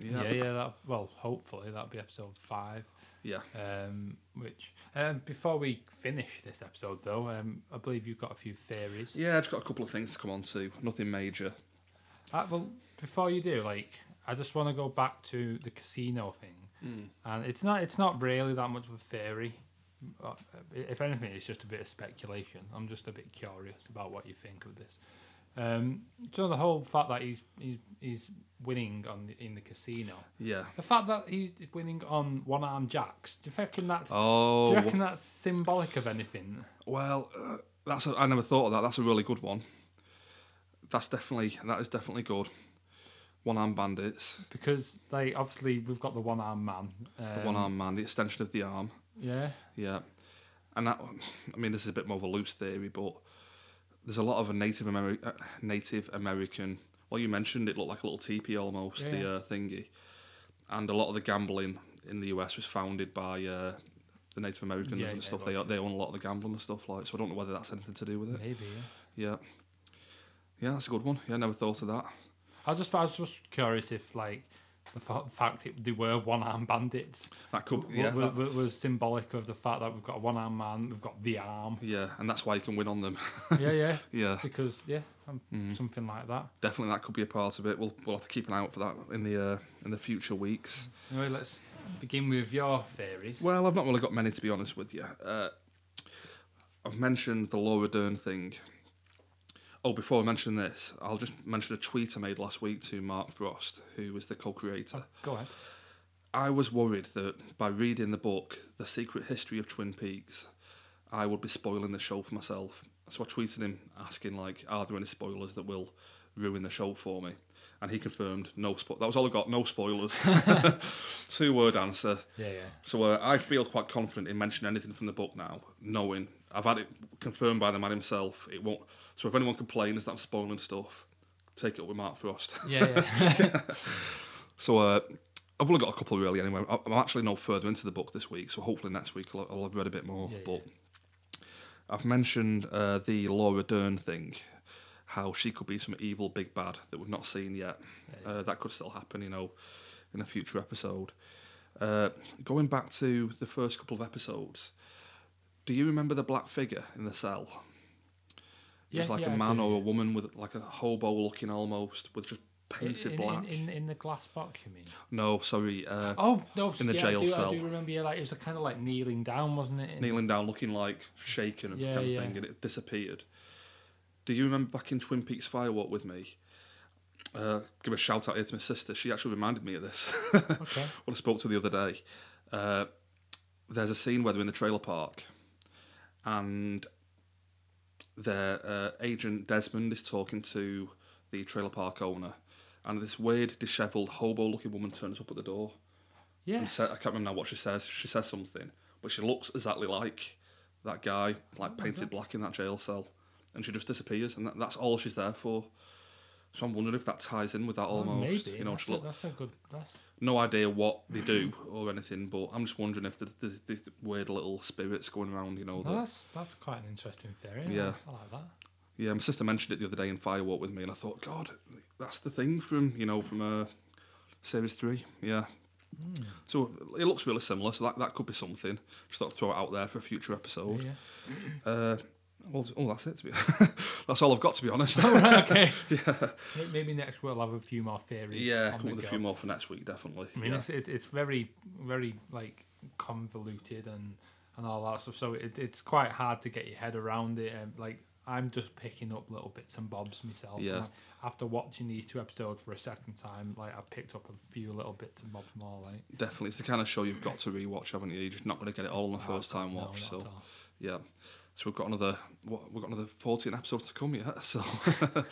yeah, yeah. That, well, hopefully that'll be episode five. Yeah. Um, which um, before we finish this episode, though, um, I believe you've got a few theories. Yeah, I've just got a couple of things to come on to. Nothing major. Uh, well, before you do, like, I just want to go back to the casino thing, Hmm. and it's not it's not really that much of a theory. Uh, If anything, it's just a bit of speculation. I'm just a bit curious about what you think of this. Um, so the whole fact that he's he's he's winning on the, in the casino, Yeah. the fact that he's winning on one arm jacks, do you reckon that's Oh, do you reckon that's symbolic of anything? well, uh, that's a, I never thought of that. That's a really good one. That's definitely that is definitely good. One arm bandits, Because they obviously we've got the one arm man, um, the one arm man, the extension of the arm. yeah. Yeah, and that. I mean, this is a bit more of a loose theory, but there's a lot of a Native Ameri- uh, Native American. Well, you mentioned it looked like a little teepee almost, Yeah, the uh, thingy, and a lot of the gambling in the US was founded by uh, the Native Americans Yeah, and stuff. They they own a lot of the gambling and stuff like. So I don't know whether that's anything to do with it. Maybe. Yeah. Yeah, yeah, that's a good one. Yeah, I never thought of that. I just I was just curious if like the fa- fact it, they were one arm bandits That could, yeah, w- that- was symbolic of the fact that we've got a one arm man, we've got the arm. yeah, and that's why you can win on them. [laughs] yeah, yeah. yeah, Because yeah, Mm-hmm. something like that. definitely that could be a part of it. We'll we'll have to keep an eye out for that in the uh, in the future weeks. Anyway, let's begin with your theories. Well, I've not really got many to be honest with you. Uh, I've mentioned the Laura Dern thing. Oh, before I mention this, I'll just mention a tweet I made last week to Mark Frost, who was the co-creator. Go ahead. I was worried that by reading the book, The Secret History of Twin Peaks, I would be spoiling the show for myself. So I tweeted him asking, like, are there any spoilers that will ruin the show for me? And he confirmed, no spo- That was all I got, no spoilers. [laughs] Two word answer. Yeah, yeah. So uh, I feel quite confident in mentioning anything from the book now, knowing I've had it confirmed by the man himself. It won't. So if anyone complains that I'm spoiling stuff, take it up with Mark Frost. Yeah, yeah. [laughs] So uh, I've only got a couple really anyway. I'm actually no further into the book this week, so hopefully next week I'll, I'll have read a bit more. Yeah, but I've mentioned uh, the Laura Dern thing, how she could be some evil big bad that we've not seen yet. Uh, that could still happen, you know, in a future episode. Uh, going back to the first couple of episodes, do you remember the black figure in the cell? It yeah was like yeah, a man or a woman with like a hobo looking almost with just painted in, black. In, in, in the glass box, you mean? No, sorry. Uh, Oh no! In the yeah, jail I do, cell. I do remember. Yeah, like it was kind of like kneeling down, wasn't it? Kneeling down, looking like shaken and Yeah, kind of yeah. thing, and it disappeared. Do you remember back in Twin Peaks Fire Walk with me? Uh, give a shout out here to my sister. She actually reminded me of this Okay. [laughs] when I spoke to the other day. Uh, there's a scene where they're in the trailer park, and their uh, agent Desmond is talking to the trailer park owner, and this weird, dishevelled, hobo-looking woman turns up at the door. and Yes. sa- I can't remember now what she says. She says something, but she looks exactly like that guy, like painted black in that jail cell, and she just disappears, and that, that's all she's there for. So I'm wondering if that ties in with that Oh, almost. maybe. You know, that's, a, that's a good. That's no idea what they do or anything, but I'm just wondering if there's, there's weird little spirits going around. You know, well, that, that's that's quite an interesting theory. Yeah. I like that. yeah. My sister mentioned it the other day in Fire Walk with me, and I thought, God, that's the thing from you know from uh, series three. Yeah. Hmm. So it looks really similar, so that, that could be something. Just thought I'd throw it out there for a future episode. Yeah. Uh, Well, oh, that's it. To be, [laughs] that's all I've got to be honest. Oh, okay. [laughs] May- Maybe next we'll have a few more theories. yeah, come the with a few more for next week, definitely. I mean, yeah. it's, it's very very like convoluted and and all that stuff. So it, it's quite hard to get your head around it. And like I'm just picking up little bits and bobs myself. Yeah. Like, after watching these two episodes for a second time, like I picked up a few little bits and bobs more. Like Definitely, it's the kind of show you've got to rewatch, haven't you? You're just not going to get it all on the first time no, watch. not So yeah, so we've got another what we've got another 14 episodes to come yet. So Another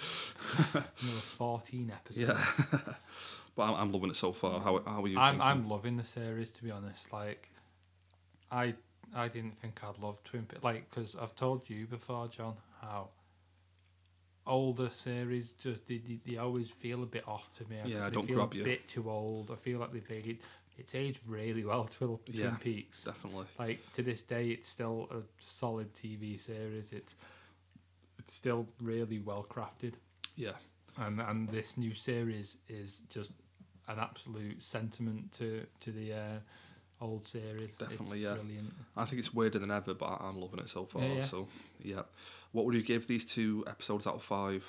14 episodes. yeah, [laughs] but I'm, I'm loving it so far. How how are you? I'm thinking? I'm loving the series to be honest. Like, I I didn't think I'd love Twin Peaks. Like, because I've told you before, John, how older series just they, they, they always feel a bit off to me. Yeah, they don't feel grab a you. bit too old. I feel like they've aged. It's aged really well. Twin, Twin Yeah. Peaks. definitely. Like to this day, it's still a solid TV series. It's it's still really well crafted Yeah, and and this new series is just an absolute sentiment to to the uh, old series. Definitely, it's yeah. Brilliant. I think it's weirder than ever, but I'm loving it so far. Yeah, yeah. So yeah, what would you give these two episodes out of five?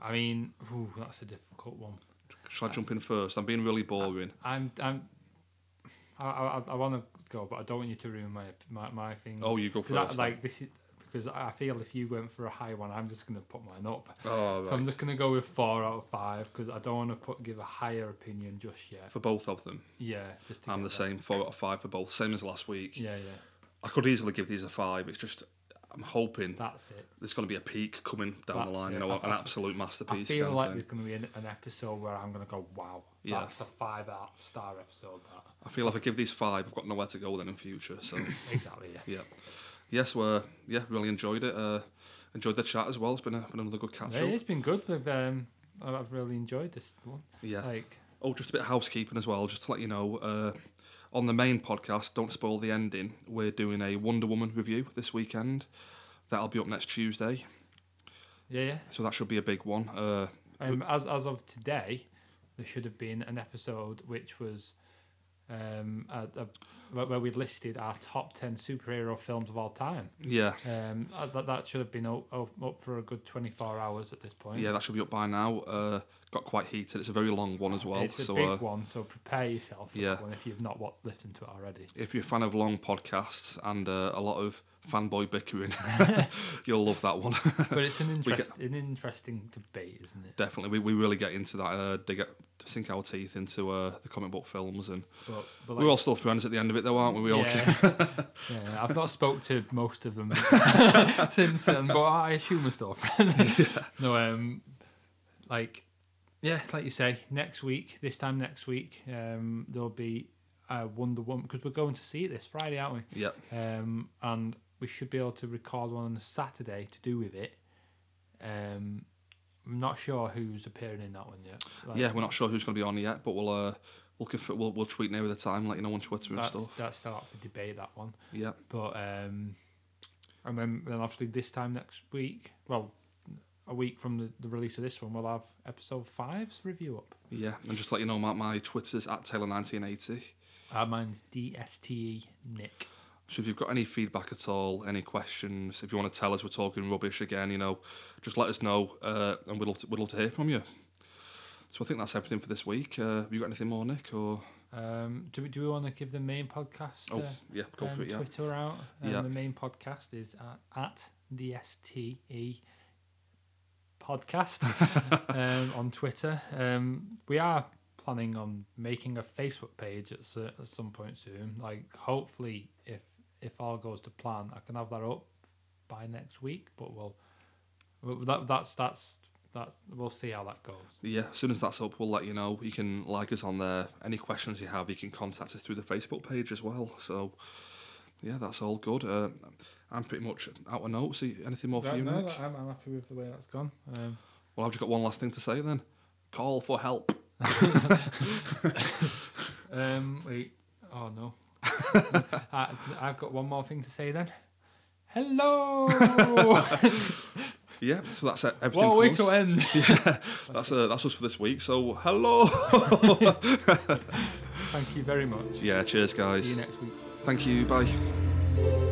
I mean, ooh, that's a difficult one. Shall I jump in first? I'm being really boring. I'm I'm. I, I, I want to go, but I don't want you to ruin my my, my thing. Oh, you go first. like this is because I feel if you went for a high one, I'm just gonna put mine up. Oh, So. I'm just gonna go with four out of five because I don't want to put give a higher opinion just yet. for both of them, Yeah, just I'm the that- same. Four out of five for both. Same as last week. Yeah, yeah, I could easily give these a five. It's just I'm hoping that's it. there's going to be a peak coming down That's the line. it. You know, an absolute masterpiece. I feel like there's going to be an, an episode where I'm going to go, wow, Yeah. that's a five out star episode. That I feel if I give these five, I've got nowhere to go then in future. So [coughs] exactly, yeah. yeah, yes, we're yeah, really enjoyed it. Uh, enjoyed the chat as well. It's been a, been another good catch Yeah, up. it's been good. We've, um, I've really enjoyed this one. Yeah. Like, Oh, just a bit of housekeeping as well, just to let you know. Uh, on the main podcast, don't spoil the ending. We're doing a Wonder Woman review this weekend. That'll be up next Tuesday, yeah, yeah. so that should be a big one. Uh, Um, as as of today, there should have been an episode which was um, a, a, where we listed our top ten superhero films of all time. yeah, Um, uh, that that should have been up, up, for a good twenty four hours at this point. yeah, that should be up by now. Uh, got quite heated. It's a very long one as well. it's a so big uh, one, so prepare yourself for yeah. that one if you've not listened to it already. if you're a fan of long podcasts and uh, a lot of fanboy bickering, [laughs] you'll love that one. But it's an [laughs] interest, an interesting debate, isn't it? Definitely, we, we really get into that. Uh, dig it, sink our teeth into uh, the comic book films, and But, but we're all still friends at the end of it, though, aren't we? We all yeah, [laughs] yeah, I've not spoke to most of them since then, but I assume we're still friends. No, um, like, yeah, like you say, next week, this time next week, um, there'll be uh, Wonder Woman because we're going to see it this Friday, aren't we? yeah, Um, and we should be able to record one on a Saturday to do with it. Um, I'm not sure who's appearing in that one yet. Like, yeah. We're not sure who's going to be on yet, but we'll uh, we'll, conf- we'll we'll tweet near the time, let you know on Twitter and that's, stuff. that's still up for debate. That one. Yeah, But um, and then then obviously this time next week, well, a week from the, the release of this one, we'll have episode five's review up. yeah. And just let you know, my, my Twitter's at Taylor1980. Uh, mine's DSTE E Nick. So if you've got any feedback at all, any questions, if you want to tell us we're talking rubbish again, you know, just let us know, uh, and we'd love to, we'd love to hear from you. So I think that's everything for this week. Uh, have you got anything more, Nick? Or Um, do we do we want to give the main podcast? oh, uh, yeah, go um, for it. Yeah, Twitter out. Um, Yeah. The main podcast is at, at DSTE podcast [laughs] um, on Twitter. Um, we are planning on making a Facebook page at, at some point soon. Like, hopefully, if if all goes to plan, I can have that up by next week. But we'll, well, that that's that's that. We'll see how that goes. yeah. As soon as that's up, we'll let you know. You can like us on there. Any questions you have, you can contact us through the Facebook page as well. So yeah, that's all good. Uh, I'm pretty much out of notes. Anything more for you, no, Nick? I'm, I'm happy with the way that's gone. Um, Well, I've just got one last thing to say then. Call for help. [laughs] [laughs] Um, wait. Oh no. [laughs] I, I've got one more thing to say then. Hello. [laughs] Yeah, so that's it. Everything what a way to end. [laughs] That's uh, that's us for this week. So hello. Thank you very much. yeah, cheers, guys. See you next week. Thank you. Bye.